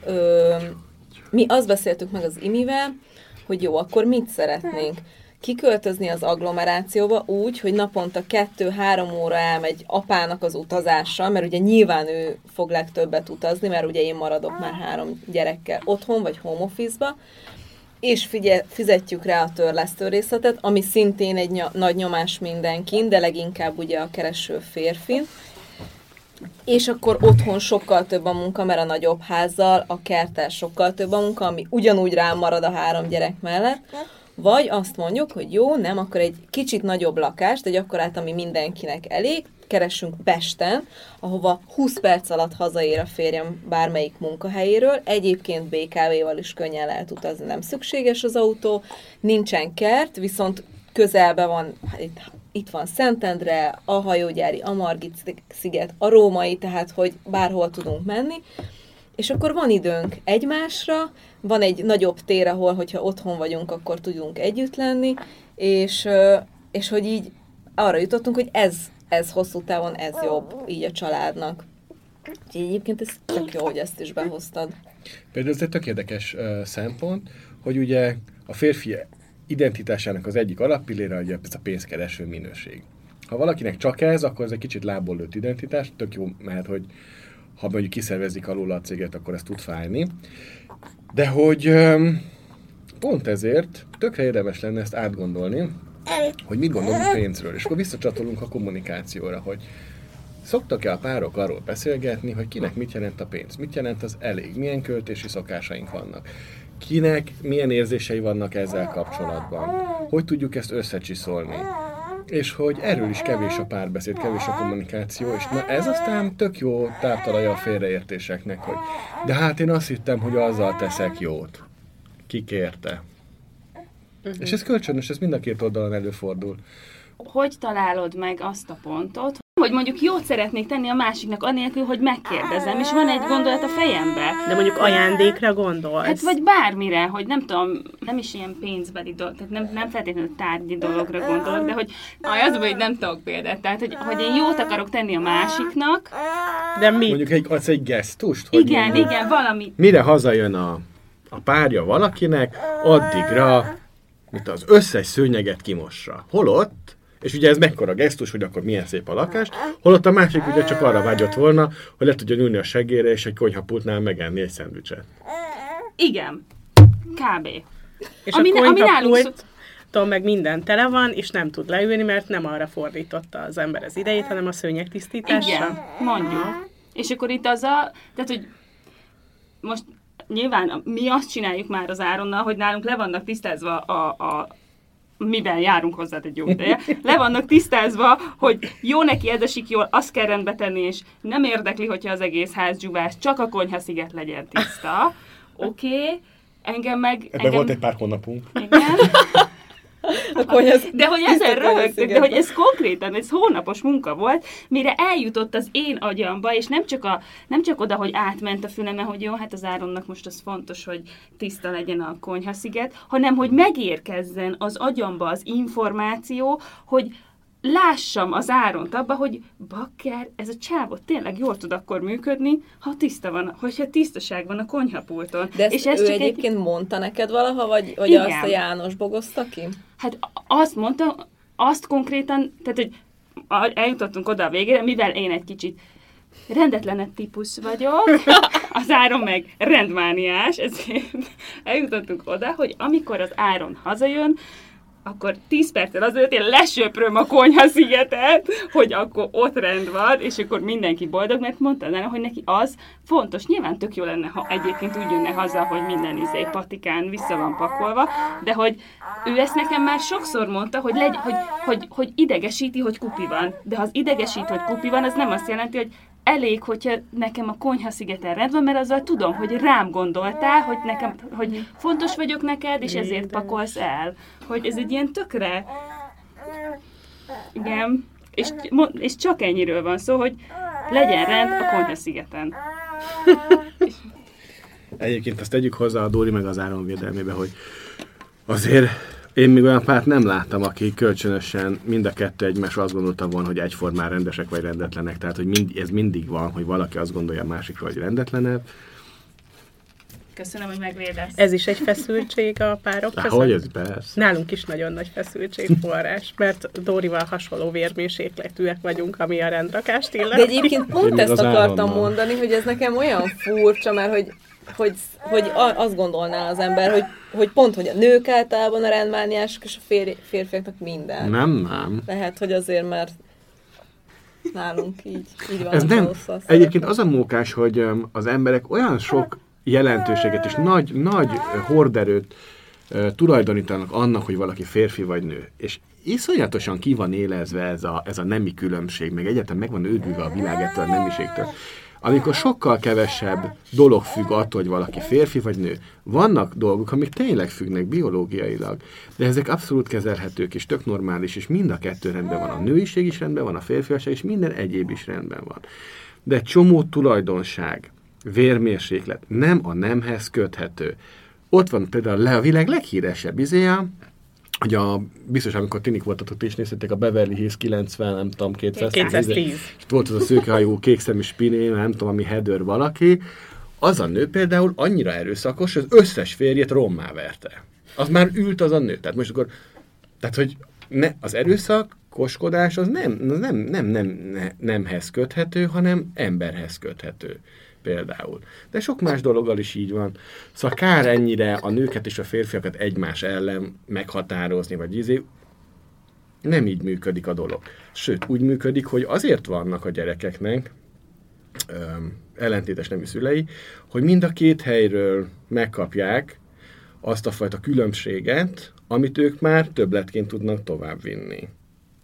mi azt beszéltük meg az imivel, hogy jó, akkor mit szeretnénk? Kiköltözni az agglomerációba úgy, hogy naponta kettő-három óra elmegy apának az utazással, mert ugye nyilván ő fog legtöbbet utazni, mert ugye én maradok már három gyerekkel otthon, vagy home office-ba, és figye, fizetjük rá a törlesztő részletet, ami szintén egy ny- nagy nyomás mindenkin, de leginkább ugye a kereső férfin. És akkor otthon sokkal több a munka, mert a nagyobb házzal, a kertel sokkal több a munka, ami ugyanúgy rám marad a három gyerek mellett. Vagy azt mondjuk, hogy jó, nem, akkor egy kicsit nagyobb lakást, egy akkorát, ami mindenkinek elég, keressünk Pesten, ahova 20 perc alatt hazaér a férjem bármelyik munkahelyéről. Egyébként BKV-val is könnyen lehet utazni, nem szükséges az autó. Nincsen kert, viszont közelben van, hát itt, itt van Szentendre, a hajógyári, a Margit sziget, a római, tehát hogy bárhol tudunk menni. És akkor van időnk egymásra, van egy nagyobb tér, ahol, hogyha otthon vagyunk, akkor tudunk együtt lenni, és, és hogy így arra jutottunk, hogy ez ez hosszú távon ez jobb így a családnak. Úgyhogy egyébként ez tök jó, hogy ezt is behoztad. Például ez egy tök érdekes uh, szempont, hogy ugye a férfi identitásának az egyik alappillére ugye ez a pénzkereső minőség. Ha valakinek csak ez, akkor ez egy kicsit lából lőtt identitás, tök jó mert hogy ha mondjuk kiszervezik alul a céget, akkor ez tud fájni. De hogy um, pont ezért tökre érdemes lenne ezt átgondolni, hogy mit gondolunk pénzről. És akkor visszacsatolunk a kommunikációra, hogy szoktak-e a párok arról beszélgetni, hogy kinek mit jelent a pénz, mit jelent az elég, milyen költési szokásaink vannak, kinek milyen érzései vannak ezzel kapcsolatban, hogy tudjuk ezt összecsiszolni. és hogy erről is kevés a párbeszéd, kevés a kommunikáció, és na ez aztán tök jó táptalaja a félreértéseknek, hogy de hát én azt hittem, hogy azzal teszek jót. Kikérte. Uh-huh. És ez kölcsönös, ez mind a két oldalon előfordul. Hogy találod meg azt a pontot, hogy mondjuk jót szeretnék tenni a másiknak, anélkül, hogy megkérdezem, és van egy gondolat a fejembe. De mondjuk ajándékra gondolsz? Hát vagy bármire, hogy nem tudom, nem is ilyen pénzbeli dolog, tehát nem, nem feltétlenül tárgyi dologra gondolok, de hogy aj, az, hogy nem tudok példát, tehát hogy, hogy én jót akarok tenni a másiknak. De mi? Mondjuk egy, az egy gesztust? Hogy Igen, mondjuk, igen, valami. Mire hazajön a, a párja valakinek, addigra mint az összes szőnyeget kimossa. Holott és ugye ez mekkora gesztus, hogy akkor milyen szép a lakás, holott a másik ugye csak arra vágyott volna, hogy le tudja ülni a segére, és egy konyhapultnál megenni egy szendvicset. Igen. Kb. És Ami- a konyhapulton meg minden tele van, és nem tud leülni, mert nem arra fordította az ember az idejét, hanem a szőnyeg tisztításra. Igen, mondjuk. És akkor itt az a, tehát, hogy most nyilván mi azt csináljuk már az Áronnal, hogy nálunk le vannak tisztázva a, a miben járunk hozzá egy jó ideje, le vannak tisztázva, hogy jó neki ez esik jól, azt kell rendbe tenni, és nem érdekli, hogyha az egész ház dzsúvás, csak a konyhasziget legyen tiszta. Oké, okay. engem meg... Ebben engem, volt egy pár hónapunk. Igen. A konyhasz... De hogy ezen röhögtök, de hogy ez konkrétan, ez hónapos munka volt, mire eljutott az én agyamba, és nem csak, a, nem csak oda, hogy átment a füleme, hogy jó, hát az Áronnak most az fontos, hogy tiszta legyen a konyhasziget, hanem hogy megérkezzen az agyamba az információ, hogy lássam az Áront abba, hogy bakker, ez a csávot tényleg jól tud akkor működni, ha tiszta van, hogyha tisztaság van a konyhapulton. De ezt és ez ő csak egy, egyébként mondta neked valaha, vagy, vagy Igen. azt a János bogozta ki? Hát azt mondta, azt konkrétan, tehát, hogy eljutottunk oda a végére, mivel én egy kicsit rendetlenebb típus vagyok, az Áron meg rendmániás, ezért eljutottunk oda, hogy amikor az Áron hazajön, akkor 10 perccel azelőtt én lesöpröm a konyha szigetet, hogy akkor ott rend van, és akkor mindenki boldog, mert mondta lenne, hogy neki az fontos. Nyilván tök jó lenne, ha egyébként úgy jönne haza, hogy minden izé patikán vissza van pakolva, de hogy ő ezt nekem már sokszor mondta, hogy, legy, hogy, hogy, hogy idegesíti, hogy kupi van. De ha az idegesít, hogy kupi van, az nem azt jelenti, hogy elég, hogyha nekem a konyha szigeten rend van, mert azzal tudom, hogy rám gondoltál, hogy nekem, hogy fontos vagyok neked, és ezért pakolsz el. Hogy ez egy ilyen tökre... Igen. És, és csak ennyiről van szó, hogy legyen rend a konyha szigeten. Egyébként azt tegyük hozzá a Dóri meg az Áron védelmébe, hogy azért én még olyan párt nem láttam, aki kölcsönösen mind a kettő egymás azt gondolta volna, hogy egyformán rendesek vagy rendetlenek. Tehát, hogy mind, ez mindig van, hogy valaki azt gondolja a másikról, hogy rendetlenebb. Köszönöm, hogy megvédesz. Ez is egy feszültség a párok De között? hogy ez persze. Nálunk is nagyon nagy feszültségforrás, mert Dórival hasonló vérmérsékletűek vagyunk, ami a rendrakást De illet. egyébként Én pont ezt akartam mondani, hogy ez nekem olyan furcsa, mert hogy, hogy, hogy azt gondolná az ember, hogy, hogy pont, hogy a nők általában a rendmániások, és a férj, férfiaknak minden. Nem, nem. Lehet, hogy azért, mert nálunk így, így van Ez nem. Egyébként az a mókás, hogy az emberek olyan sok jelentőséget és nagy, nagy horderőt tulajdonítanak annak, hogy valaki férfi vagy nő. És iszonyatosan ki van élezve ez a, ez a nemi különbség, meg egyáltalán meg van őrülve a világ ettől a nemiségtől. Amikor sokkal kevesebb dolog függ attól, hogy valaki férfi vagy nő. Vannak dolgok, amik tényleg függnek biológiailag, de ezek abszolút kezelhetők és tök normális, és mind a kettő rendben van. A nőiség is rendben van, a férfiasság és minden egyéb is rendben van. De csomó tulajdonság, vérmérséklet nem a nemhez köthető. Ott van például le a világ leghíresebb izéja, hogy a, biztos, amikor tinik voltatok, is néztétek a Beverly Hills 90, nem tudom, 210. 210. És volt az a szőkehajú, kékszemű spiné, nem tudom, ami Heather valaki. Az a nő például annyira erőszakos, hogy az összes férjét rommá verte. Az már ült az a nő. Tehát most akkor, tehát hogy ne, az erőszakoskodás az nem, nem, nem, nem, ne, nemhez köthető, hanem emberhez köthető például. De sok más dologgal is így van. Szóval kár ennyire a nőket és a férfiakat egymás ellen meghatározni, vagy izé, nem így működik a dolog. Sőt, úgy működik, hogy azért vannak a gyerekeknek öm, ellentétes nemű szülei, hogy mind a két helyről megkapják azt a fajta különbséget, amit ők már többletként tudnak továbbvinni.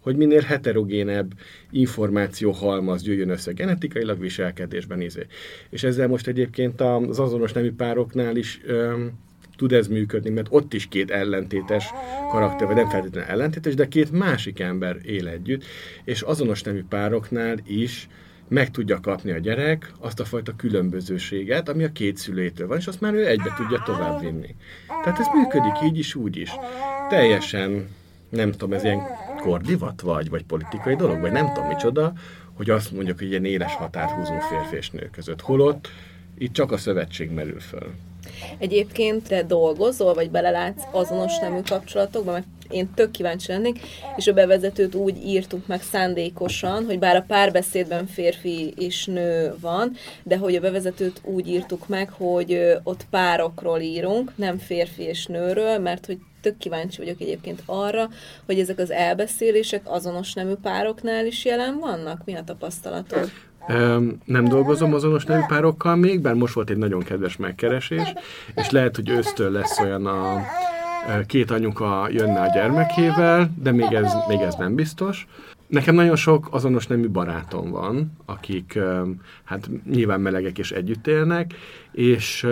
Hogy minél heterogénebb információ halmaz jöjjön össze genetikailag, viselkedésben izé. És ezzel most egyébként az azonos nemű pároknál is öm, tud ez működni, mert ott is két ellentétes karakter, vagy nem feltétlenül ellentétes, de két másik ember él együtt, és azonos nemű pároknál is meg tudja kapni a gyerek azt a fajta különbözőséget, ami a két szülétől van, és azt már ő egybe tudja továbbvinni. Tehát ez működik így is, úgy is. Teljesen, nem tudom, ez ilyen kordivat vagy, vagy politikai dolog, vagy nem tudom micsoda, hogy azt mondjuk, hogy ilyen éles határt húzunk férfi és nő között. Holott itt csak a szövetség merül föl. Egyébként te dolgozol, vagy belelátsz azonos nemű kapcsolatokba, mert én tök kíváncsi lennék, és a bevezetőt úgy írtuk meg szándékosan, hogy bár a párbeszédben férfi és nő van, de hogy a bevezetőt úgy írtuk meg, hogy ott párokról írunk, nem férfi és nőről, mert hogy tök kíváncsi vagyok egyébként arra, hogy ezek az elbeszélések azonos nemű pároknál is jelen vannak? Mi a tapasztalatod? Nem dolgozom azonos nevű párokkal még, bár most volt egy nagyon kedves megkeresés, és lehet, hogy ősztől lesz olyan a két anyuka jönne a gyermekével, de még ez, még ez nem biztos. Nekem nagyon sok azonos nemű barátom van, akik hát nyilván melegek és együtt élnek, és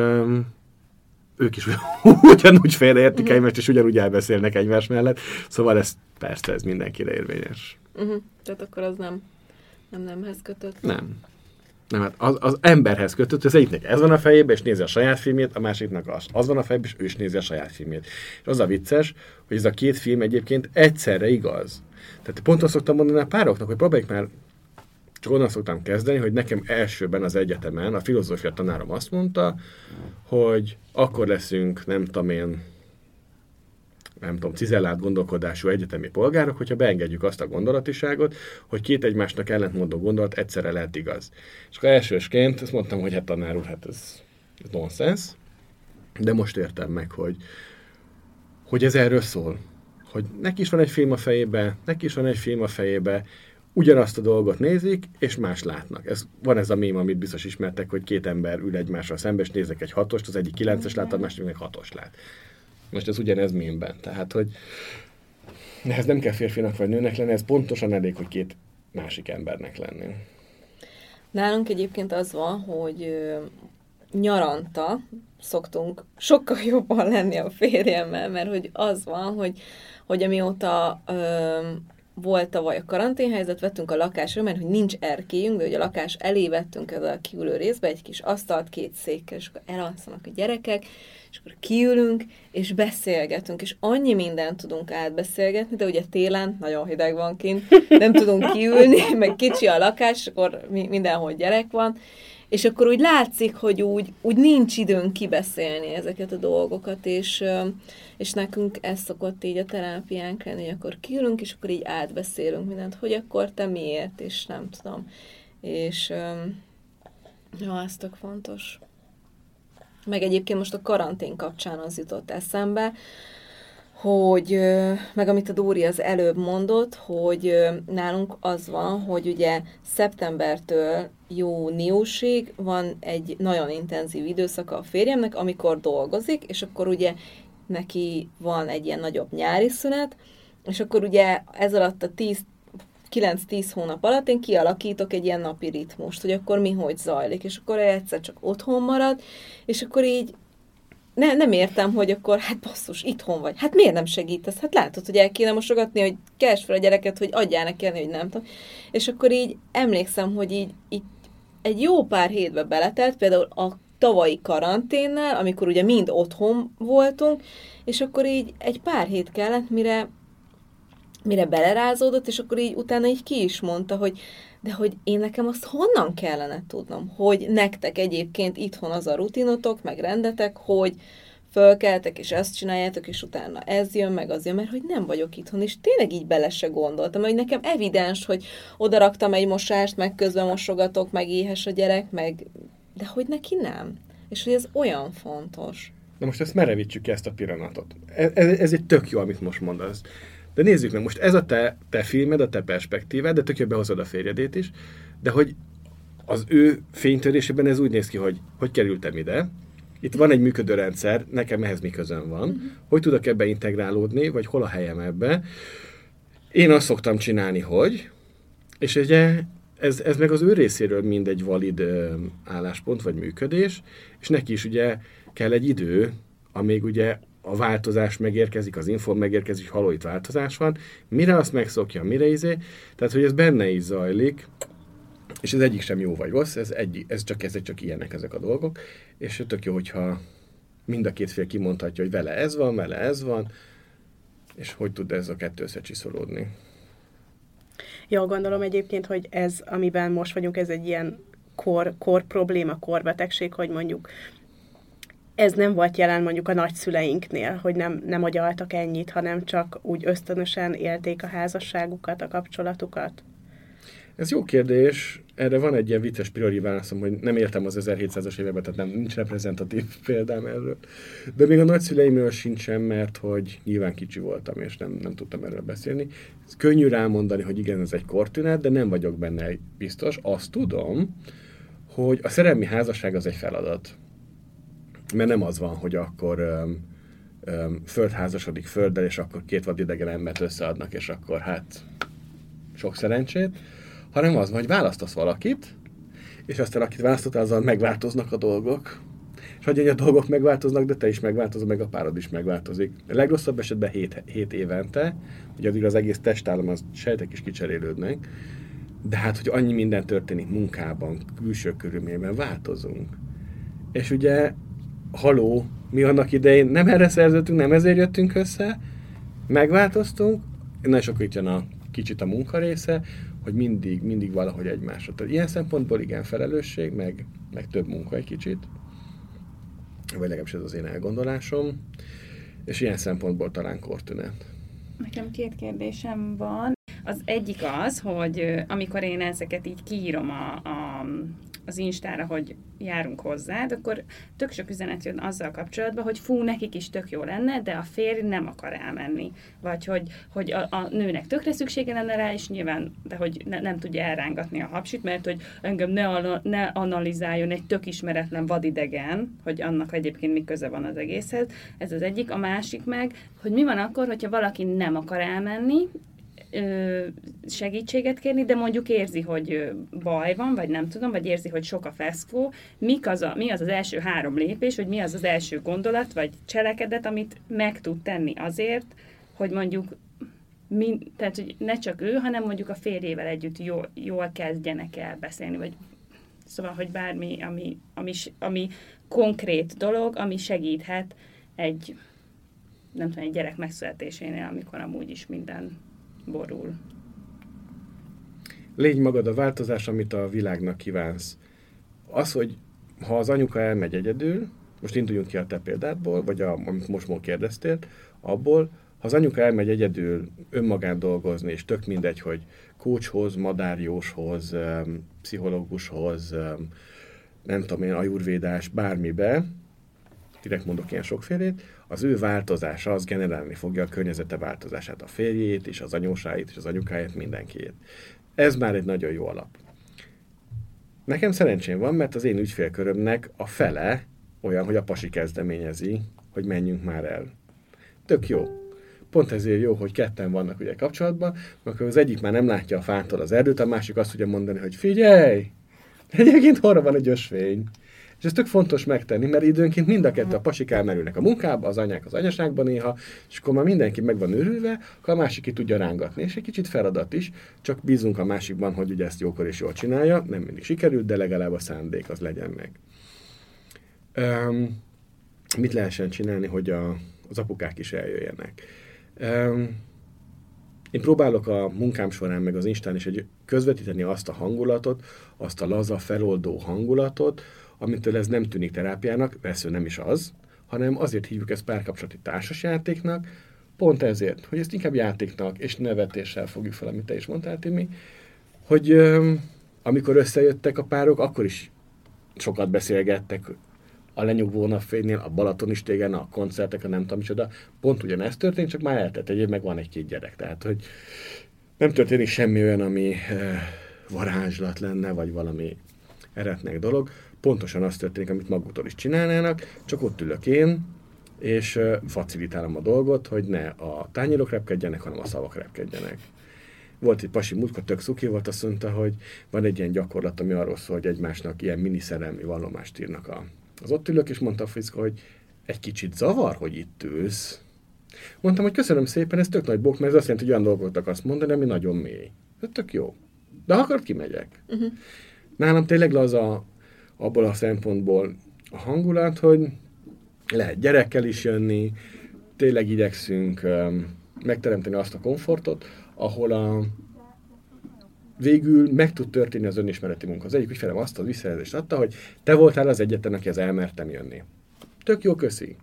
ők is ugyanúgy félreértik uh-huh. egymást, és ugyanúgy elbeszélnek egymás mellett, szóval ez persze, ez mindenkire érvényes. Uh-huh. Tehát akkor az nem nem nemhez kötött? Nem. Nem, hát az, az emberhez kötött, az egyiknek ez van a fejében, és nézi a saját filmét, a másiknak az, az van a fejében, és ő is nézi a saját filmét. És az a vicces, hogy ez a két film egyébként egyszerre igaz. Tehát pont azt szoktam mondani a pároknak, hogy próbáljuk már csak onnan szoktam kezdeni, hogy nekem elsőben az egyetemen a filozófia tanárom azt mondta, hogy akkor leszünk, nem tudom én, nem tudom, cizellált gondolkodású egyetemi polgárok, hogyha beengedjük azt a gondolatiságot, hogy két egymásnak ellentmondó gondolat egyszerre lehet igaz. És akkor elsősként ezt mondtam, hogy hát tanár úr, hát ez, ez nonsens, de most értem meg, hogy, hogy ez erről szól. Hogy neki is van egy film a fejébe, neki is van egy film a fejébe, ugyanazt a dolgot nézik, és más látnak. Ez, van ez a mém, amit biztos ismertek, hogy két ember ül egymással szembe, és nézek egy hatost, az egyik kilences lát, a másik meg hatos lát. Most ez ugyanez mémben. Tehát, hogy ez nem kell férfinak vagy nőnek lenni, ez pontosan elég, hogy két másik embernek lenni. Nálunk egyébként az van, hogy nyaranta szoktunk sokkal jobban lenni a férjemmel, mert hogy az van, hogy, hogy amióta ö, volt tavaly a karanténhelyzet, vettünk a lakásra, mert hogy nincs erkélyünk, de hogy a lakás elé vettünk ez a kiülő részbe egy kis asztalt, két székkel, és akkor elalszanak a gyerekek, és akkor kiülünk, és beszélgetünk, és annyi mindent tudunk átbeszélgetni, de ugye télen nagyon hideg van kint, nem tudunk kiülni, meg kicsi a lakás, akkor mindenhol gyerek van, és akkor úgy látszik, hogy úgy, úgy nincs időnk kibeszélni ezeket a dolgokat, és, és nekünk ez szokott így a terápiánk lenni, hogy akkor kiülünk, és akkor így átbeszélünk mindent, hogy akkor te miért, és nem tudom. És jó, ez tök fontos. Meg egyébként most a karantén kapcsán az jutott eszembe, hogy, meg amit a Dóri az előbb mondott, hogy nálunk az van, hogy ugye szeptembertől júniusig van egy nagyon intenzív időszaka a férjemnek, amikor dolgozik, és akkor ugye neki van egy ilyen nagyobb nyári szünet, és akkor ugye ez alatt a 10 9-10 hónap alatt én kialakítok egy ilyen napi ritmust, hogy akkor mi hogy zajlik, és akkor egyszer csak otthon marad, és akkor így ne, nem értem, hogy akkor, hát basszus, itthon vagy. Hát miért nem segítesz? Hát látod, hogy el kéne mosogatni, hogy keres fel a gyereket, hogy adjál neki, hogy nem tudom. És akkor így emlékszem, hogy így, így egy jó pár hétbe beletelt, például a tavalyi karanténnel, amikor ugye mind otthon voltunk, és akkor így egy pár hét kellett, mire mire belerázódott, és akkor így utána így ki is mondta, hogy de hogy én nekem azt honnan kellene tudnom, hogy nektek egyébként itthon az a rutinotok, meg rendetek, hogy fölkeltek, és ezt csináljátok, és utána ez jön, meg az jön, mert hogy nem vagyok itthon, és tényleg így bele se gondoltam, hogy nekem evidens, hogy odaraktam egy mosást, meg közben mosogatok, meg éhes a gyerek, meg... de hogy neki nem. És hogy ez olyan fontos. Na most ezt merevítsük ezt a pillanatot. Ez, ez, ez egy tök jó, amit most mondasz. De nézzük meg, most ez a te, te filmed, a te perspektívád, de tök jó behozod a férjedét is, de hogy az ő fénytörésében ez úgy néz ki, hogy hogy kerültem ide, itt van egy működő rendszer, nekem ehhez mi közön van, uh-huh. hogy tudok ebbe integrálódni, vagy hol a helyem ebbe, Én azt szoktam csinálni, hogy, és ugye ez, ez meg az ő részéről mind egy valid ö, álláspont vagy működés, és neki is ugye kell egy idő, amíg ugye a változás megérkezik, az info megérkezik, haló itt változás van, mire azt megszokja, mire izé, tehát hogy ez benne is zajlik, és ez egyik sem jó vagy rossz, ez, egy, ez csak, ez csak ilyenek ezek a dolgok, és tök jó, hogyha mind a két fél kimondhatja, hogy vele ez van, vele ez van, és hogy tud ez a kettő összecsiszolódni. Jó, gondolom egyébként, hogy ez, amiben most vagyunk, ez egy ilyen kor, kor probléma, korbetegség, hogy mondjuk ez nem volt jelen mondjuk a nagyszüleinknél, hogy nem, nem agyaltak ennyit, hanem csak úgy ösztönösen élték a házasságukat, a kapcsolatukat? Ez jó kérdés. Erre van egy ilyen vicces priori válaszom, hogy nem értem az 1700-as években, tehát nem, nincs reprezentatív példám erről. De még a nagyszüleimről sincsen, mert hogy nyilván kicsi voltam, és nem, nem tudtam erről beszélni. Ez könnyű rámondani, hogy igen, ez egy kortünet, de nem vagyok benne biztos. Azt tudom, hogy a szerelmi házasság az egy feladat. Mert nem az van, hogy akkor öm, öm, földházasodik földdel, és akkor két vadidegen embert összeadnak, és akkor hát sok szerencsét, hanem az hogy választasz valakit, és aztán akit választottál, azzal megváltoznak a dolgok. És hogy a dolgok megváltoznak, de te is megváltozol, meg a párod is megváltozik. A legrosszabb esetben 7, 7 évente, hogy addig az egész testállam, az sejtek is kicserélődnek, de hát, hogy annyi minden történik munkában, külső körülményben, változunk. És ugye, haló, mi annak idején nem erre szerződtünk, nem ezért jöttünk össze, megváltoztunk, na és akkor itt jön a kicsit a munka része, hogy mindig, mindig valahogy egymásra. Tehát ilyen szempontból igen felelősség, meg, meg több munka egy kicsit, vagy legalábbis ez az én elgondolásom, és ilyen szempontból talán kortünet. Nekem két kérdésem van. Az egyik az, hogy amikor én ezeket így kiírom a, a az Instára, hogy járunk hozzád, akkor tök sok üzenet jön azzal kapcsolatban, hogy fú, nekik is tök jó lenne, de a férj nem akar elmenni. Vagy hogy, hogy a, a nőnek tökre szüksége lenne rá, és nyilván, de hogy ne, nem tudja elrángatni a hapsit, mert hogy engem ne, ne analizáljon egy tök ismeretlen vadidegen, hogy annak egyébként mi köze van az egészhez. Ez az egyik. A másik meg, hogy mi van akkor, hogyha valaki nem akar elmenni, segítséget kérni, de mondjuk érzi, hogy baj van, vagy nem tudom, vagy érzi, hogy sok a feszkó, mik az a, mi az az első három lépés, hogy mi az az első gondolat, vagy cselekedet, amit meg tud tenni azért, hogy mondjuk min, tehát, hogy ne csak ő, hanem mondjuk a férjével együtt jól, jól kezdjenek el beszélni, vagy szóval, hogy bármi, ami, ami, ami konkrét dolog, ami segíthet egy nem tudom, egy gyerek megszületésénél, amikor amúgy is minden borul. Légy magad a változás, amit a világnak kívánsz. Az, hogy ha az anyuka elmegy egyedül, most induljunk ki a te példádból, vagy a, amit most már kérdeztél, abból, ha az anyuka elmegy egyedül önmagán dolgozni, és tök mindegy, hogy kócshoz, madárjóshoz, pszichológushoz, nem tudom én, ajurvédás, bármibe, direkt mondok ilyen sokfélét, az ő változása az generálni fogja a környezete változását, a férjét és az anyósáit és az anyukáját, mindenkiét. Ez már egy nagyon jó alap. Nekem szerencsém van, mert az én ügyfélkörömnek a fele olyan, hogy a pasi kezdeményezi, hogy menjünk már el. Tök jó. Pont ezért jó, hogy ketten vannak ugye kapcsolatban, mert az egyik már nem látja a fától az erdőt, a másik azt tudja mondani, hogy figyelj, egyébként horra van egy ösvény. És ez tök fontos megtenni, mert időnként mind a kettő a pasik elmerülnek a munkába, az anyák az anyaságban néha, és akkor már mindenki meg van őrülve, akkor a másik ki tudja rángatni. És egy kicsit feladat is, csak bízunk a másikban, hogy ugye ezt jókor és jól csinálja. Nem mindig sikerült, de legalább a szándék az legyen meg. Um, mit lehessen csinálni, hogy a, az apukák is eljöjjenek? Um, én próbálok a munkám során, meg az Instán is egy közvetíteni azt a hangulatot, azt a laza, feloldó hangulatot, amitől ez nem tűnik terápiának, persze nem is az, hanem azért hívjuk ezt párkapcsolati társasjátéknak, pont ezért, hogy ezt inkább játéknak és nevetéssel fogjuk fel, amit te is mondtál, Timi, hogy öm, amikor összejöttek a párok, akkor is sokat beszélgettek a lenyugvó napfénynél, a Balaton a koncertek, a nem tudom micsoda. Pont ugyanezt történt, csak már eltett egy meg van egy-két gyerek. Tehát, hogy nem történik semmi olyan, ami e, varázslat lenne, vagy valami eretnek dolog pontosan az történik, amit maguktól is csinálnának, csak ott ülök én, és facilitálom a dolgot, hogy ne a tányérok repkedjenek, hanem a szavak repkedjenek. Volt egy pasi múltkor, tök szuki volt, azt mondta, hogy van egy ilyen gyakorlat, ami arról szól, hogy egymásnak ilyen miniszerelmi vallomást írnak a, az ott ülők, és mondta a Friszko, hogy egy kicsit zavar, hogy itt ülsz. Mondtam, hogy köszönöm szépen, ez tök nagy bok, mert ez azt jelenti, hogy olyan dolgokat akarsz mondani, ami nagyon mély. Ez tök jó. De ha akarod, kimegyek. Uh-huh. Nálam tényleg az a, abból a szempontból a hangulat, hogy lehet gyerekkel is jönni, tényleg igyekszünk um, megteremteni azt a komfortot, ahol a, végül meg tud történni az önismereti munka. Az egyik ügyfelem azt a visszajelzést adta, hogy te voltál az egyetlen, aki az elmertem jönni. Tök jó, köszi.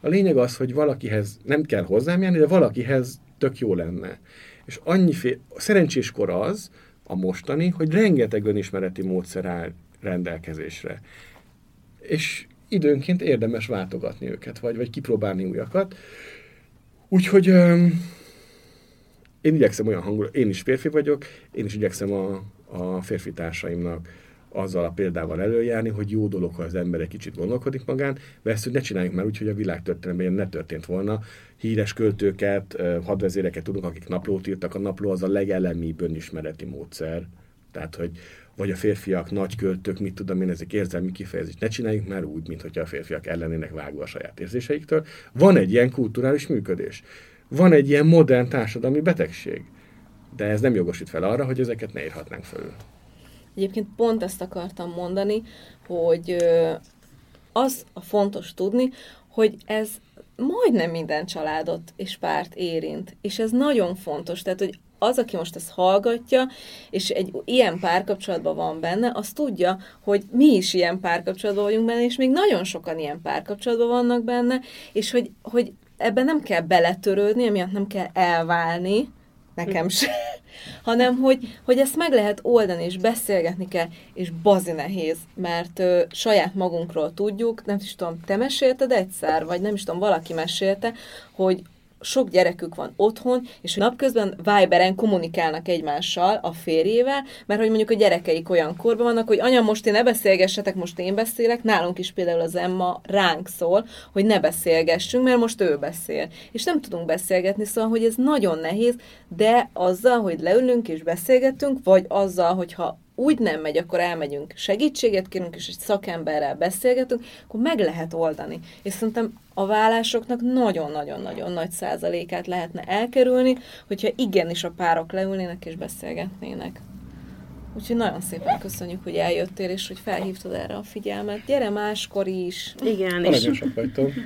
A lényeg az, hogy valakihez nem kell hozzám jönni, de valakihez tök jó lenne. És annyi fél, szerencséskor az, a mostani, hogy rengeteg önismereti módszer áll rendelkezésre. És időnként érdemes váltogatni őket, vagy, vagy kipróbálni újakat. Úgyhogy öm, én igyekszem olyan hangul, én is férfi vagyok, én is igyekszem a, a férfi társaimnak azzal a példával előjárni, hogy jó dolog, ha az ember egy kicsit gondolkodik magán, de ezt hogy ne csináljuk már úgy, hogy a világtörténelemben ne történt volna. Híres költőket, hadvezéreket tudunk, akik naplót írtak. A napló az a legelemibb önismereti módszer. Tehát, hogy vagy a férfiak nagy költők, mit tudom én, ezek érzelmi kifejezés. Ne csináljuk már úgy, mint a férfiak ellenének vágva a saját érzéseiktől. Van egy ilyen kulturális működés. Van egy ilyen modern társadalmi betegség. De ez nem jogosít fel arra, hogy ezeket ne írhatnánk felül. Egyébként pont ezt akartam mondani, hogy az a fontos tudni, hogy ez majdnem minden családot és párt érint. És ez nagyon fontos. Tehát, hogy az, aki most ezt hallgatja, és egy ilyen párkapcsolatban van benne, az tudja, hogy mi is ilyen párkapcsolatban vagyunk benne, és még nagyon sokan ilyen párkapcsolatban vannak benne, és hogy, hogy ebben nem kell beletörődni, emiatt nem kell elválni, nekem se, hanem hogy, hogy ezt meg lehet oldani, és beszélgetni kell, és bazi nehéz, mert ö, saját magunkról tudjuk, nem is tudom, te mesélted egyszer, vagy nem is tudom, valaki mesélte, hogy sok gyerekük van otthon, és napközben Viberen kommunikálnak egymással a férjével, mert hogy mondjuk a gyerekeik olyan korban vannak, hogy anya, most én ne beszélgessetek, most én beszélek, nálunk is például az Emma ránk szól, hogy ne beszélgessünk, mert most ő beszél. És nem tudunk beszélgetni, szóval, hogy ez nagyon nehéz, de azzal, hogy leülünk és beszélgetünk, vagy azzal, hogyha úgy nem megy, akkor elmegyünk, segítséget kérünk, és egy szakemberrel beszélgetünk, akkor meg lehet oldani. És szerintem a vállásoknak nagyon-nagyon-nagyon nagy százalékát lehetne elkerülni, hogyha igenis a párok leülnének és beszélgetnének. Úgyhogy nagyon szépen köszönjük, hogy eljöttél, és hogy felhívtad erre a figyelmet. Gyere máskor is! Igen, és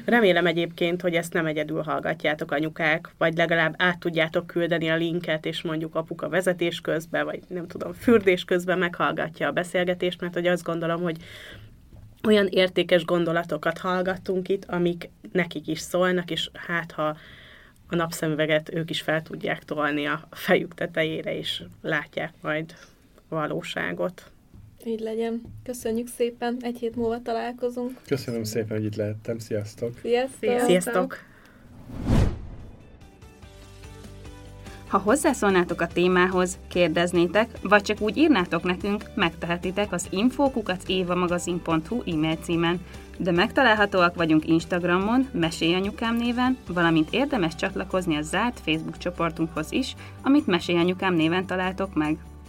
remélem egyébként, hogy ezt nem egyedül hallgatjátok anyukák, vagy legalább át tudjátok küldeni a linket, és mondjuk apuka vezetés közben, vagy nem tudom, fürdés közben meghallgatja a beszélgetést, mert hogy azt gondolom, hogy olyan értékes gondolatokat hallgattunk itt, amik nekik is szólnak, és hát ha a napszemüveget ők is fel tudják tolni a fejük tetejére, és látják majd valóságot. Így legyen. Köszönjük szépen, egy hét múlva találkozunk. Köszönöm szépen, hogy itt lehettem. Sziasztok! Sziasztok! Sziasztok. Ha hozzászólnátok a témához, kérdeznétek, vagy csak úgy írnátok nekünk, megtehetitek az infokukacévamagazin.hu e-mail címen, de megtalálhatóak vagyunk Instagramon, Mesélyanyukám néven, valamint érdemes csatlakozni a zárt Facebook csoportunkhoz is, amit Mesélyanyukám néven találtok meg.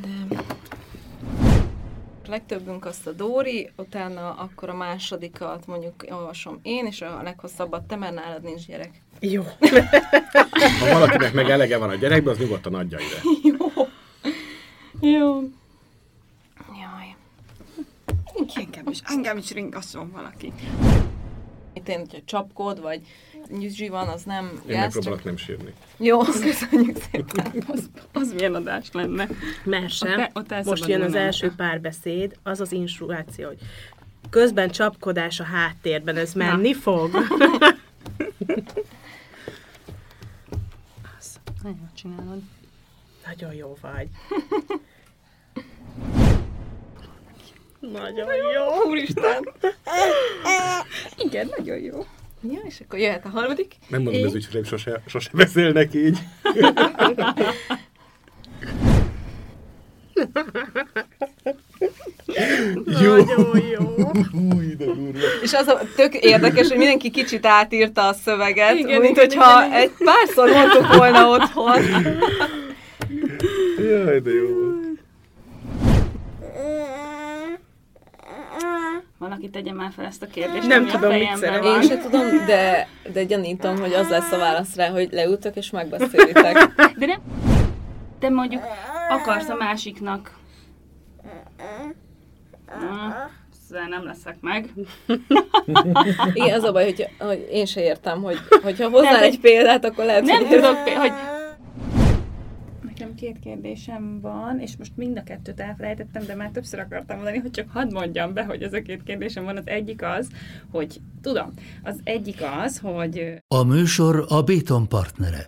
De legtöbbünk azt a Dóri, utána akkor a másodikat mondjuk olvasom én, és a leghosszabbat te, mert nálad nincs gyerek. Jó. Ha valakinek meg elege van a gyerekbe, az nyugodtan adja ide. Jó. Jó. Jaj. Engem is, engem is ringasszon valaki. Itt én, hogyha csapkod, vagy nyüzsi van, az nem Én gáz, megpróbálok nem sírni. Jó, köszönjük szépen. Az, az milyen adás lenne? Mert sem. Ott el- ott Most jön az első párbeszéd, az az instruáció, hogy közben csapkodás a háttérben, ez menni fog? Az, nagyon csinálod. Nagyon jó vagy. Nagyon jó. Úristen! Igen, nagyon jó. Ja, és akkor jöhet a harmadik. Nem mondom, Én- az ügyfeleim sose, sose beszélnek így. jó. Nagyon jó. Új, de durva. És az a tök érdekes, hogy mindenki kicsit átírta a szöveget, Igen, mint igen, hogyha igen, igen. egy párszor mondtuk volna otthon. Jaj, de jó. Valaki tegye már fel ezt a kérdést, Nem tudom, mit van. Én se tudom, de, de gyanítom, hogy az lesz a válasz rá, hogy leültök és megbeszélitek. De nem... De mondjuk akarsz a másiknak... Na, Ezzel nem leszek meg. Igen, az a baj, hogy, hogy én se értem, hogy hogyha Nem, egy példát, akkor lehet, Nem hogy tudok, hogy... Nekem két kérdésem van, és most mind a kettőt elfelejtettem, de már többször akartam mondani, hogy csak hadd mondjam be, hogy ez a két kérdésem van. Az egyik az, hogy tudom, az egyik az, hogy A műsor a Béton partnere.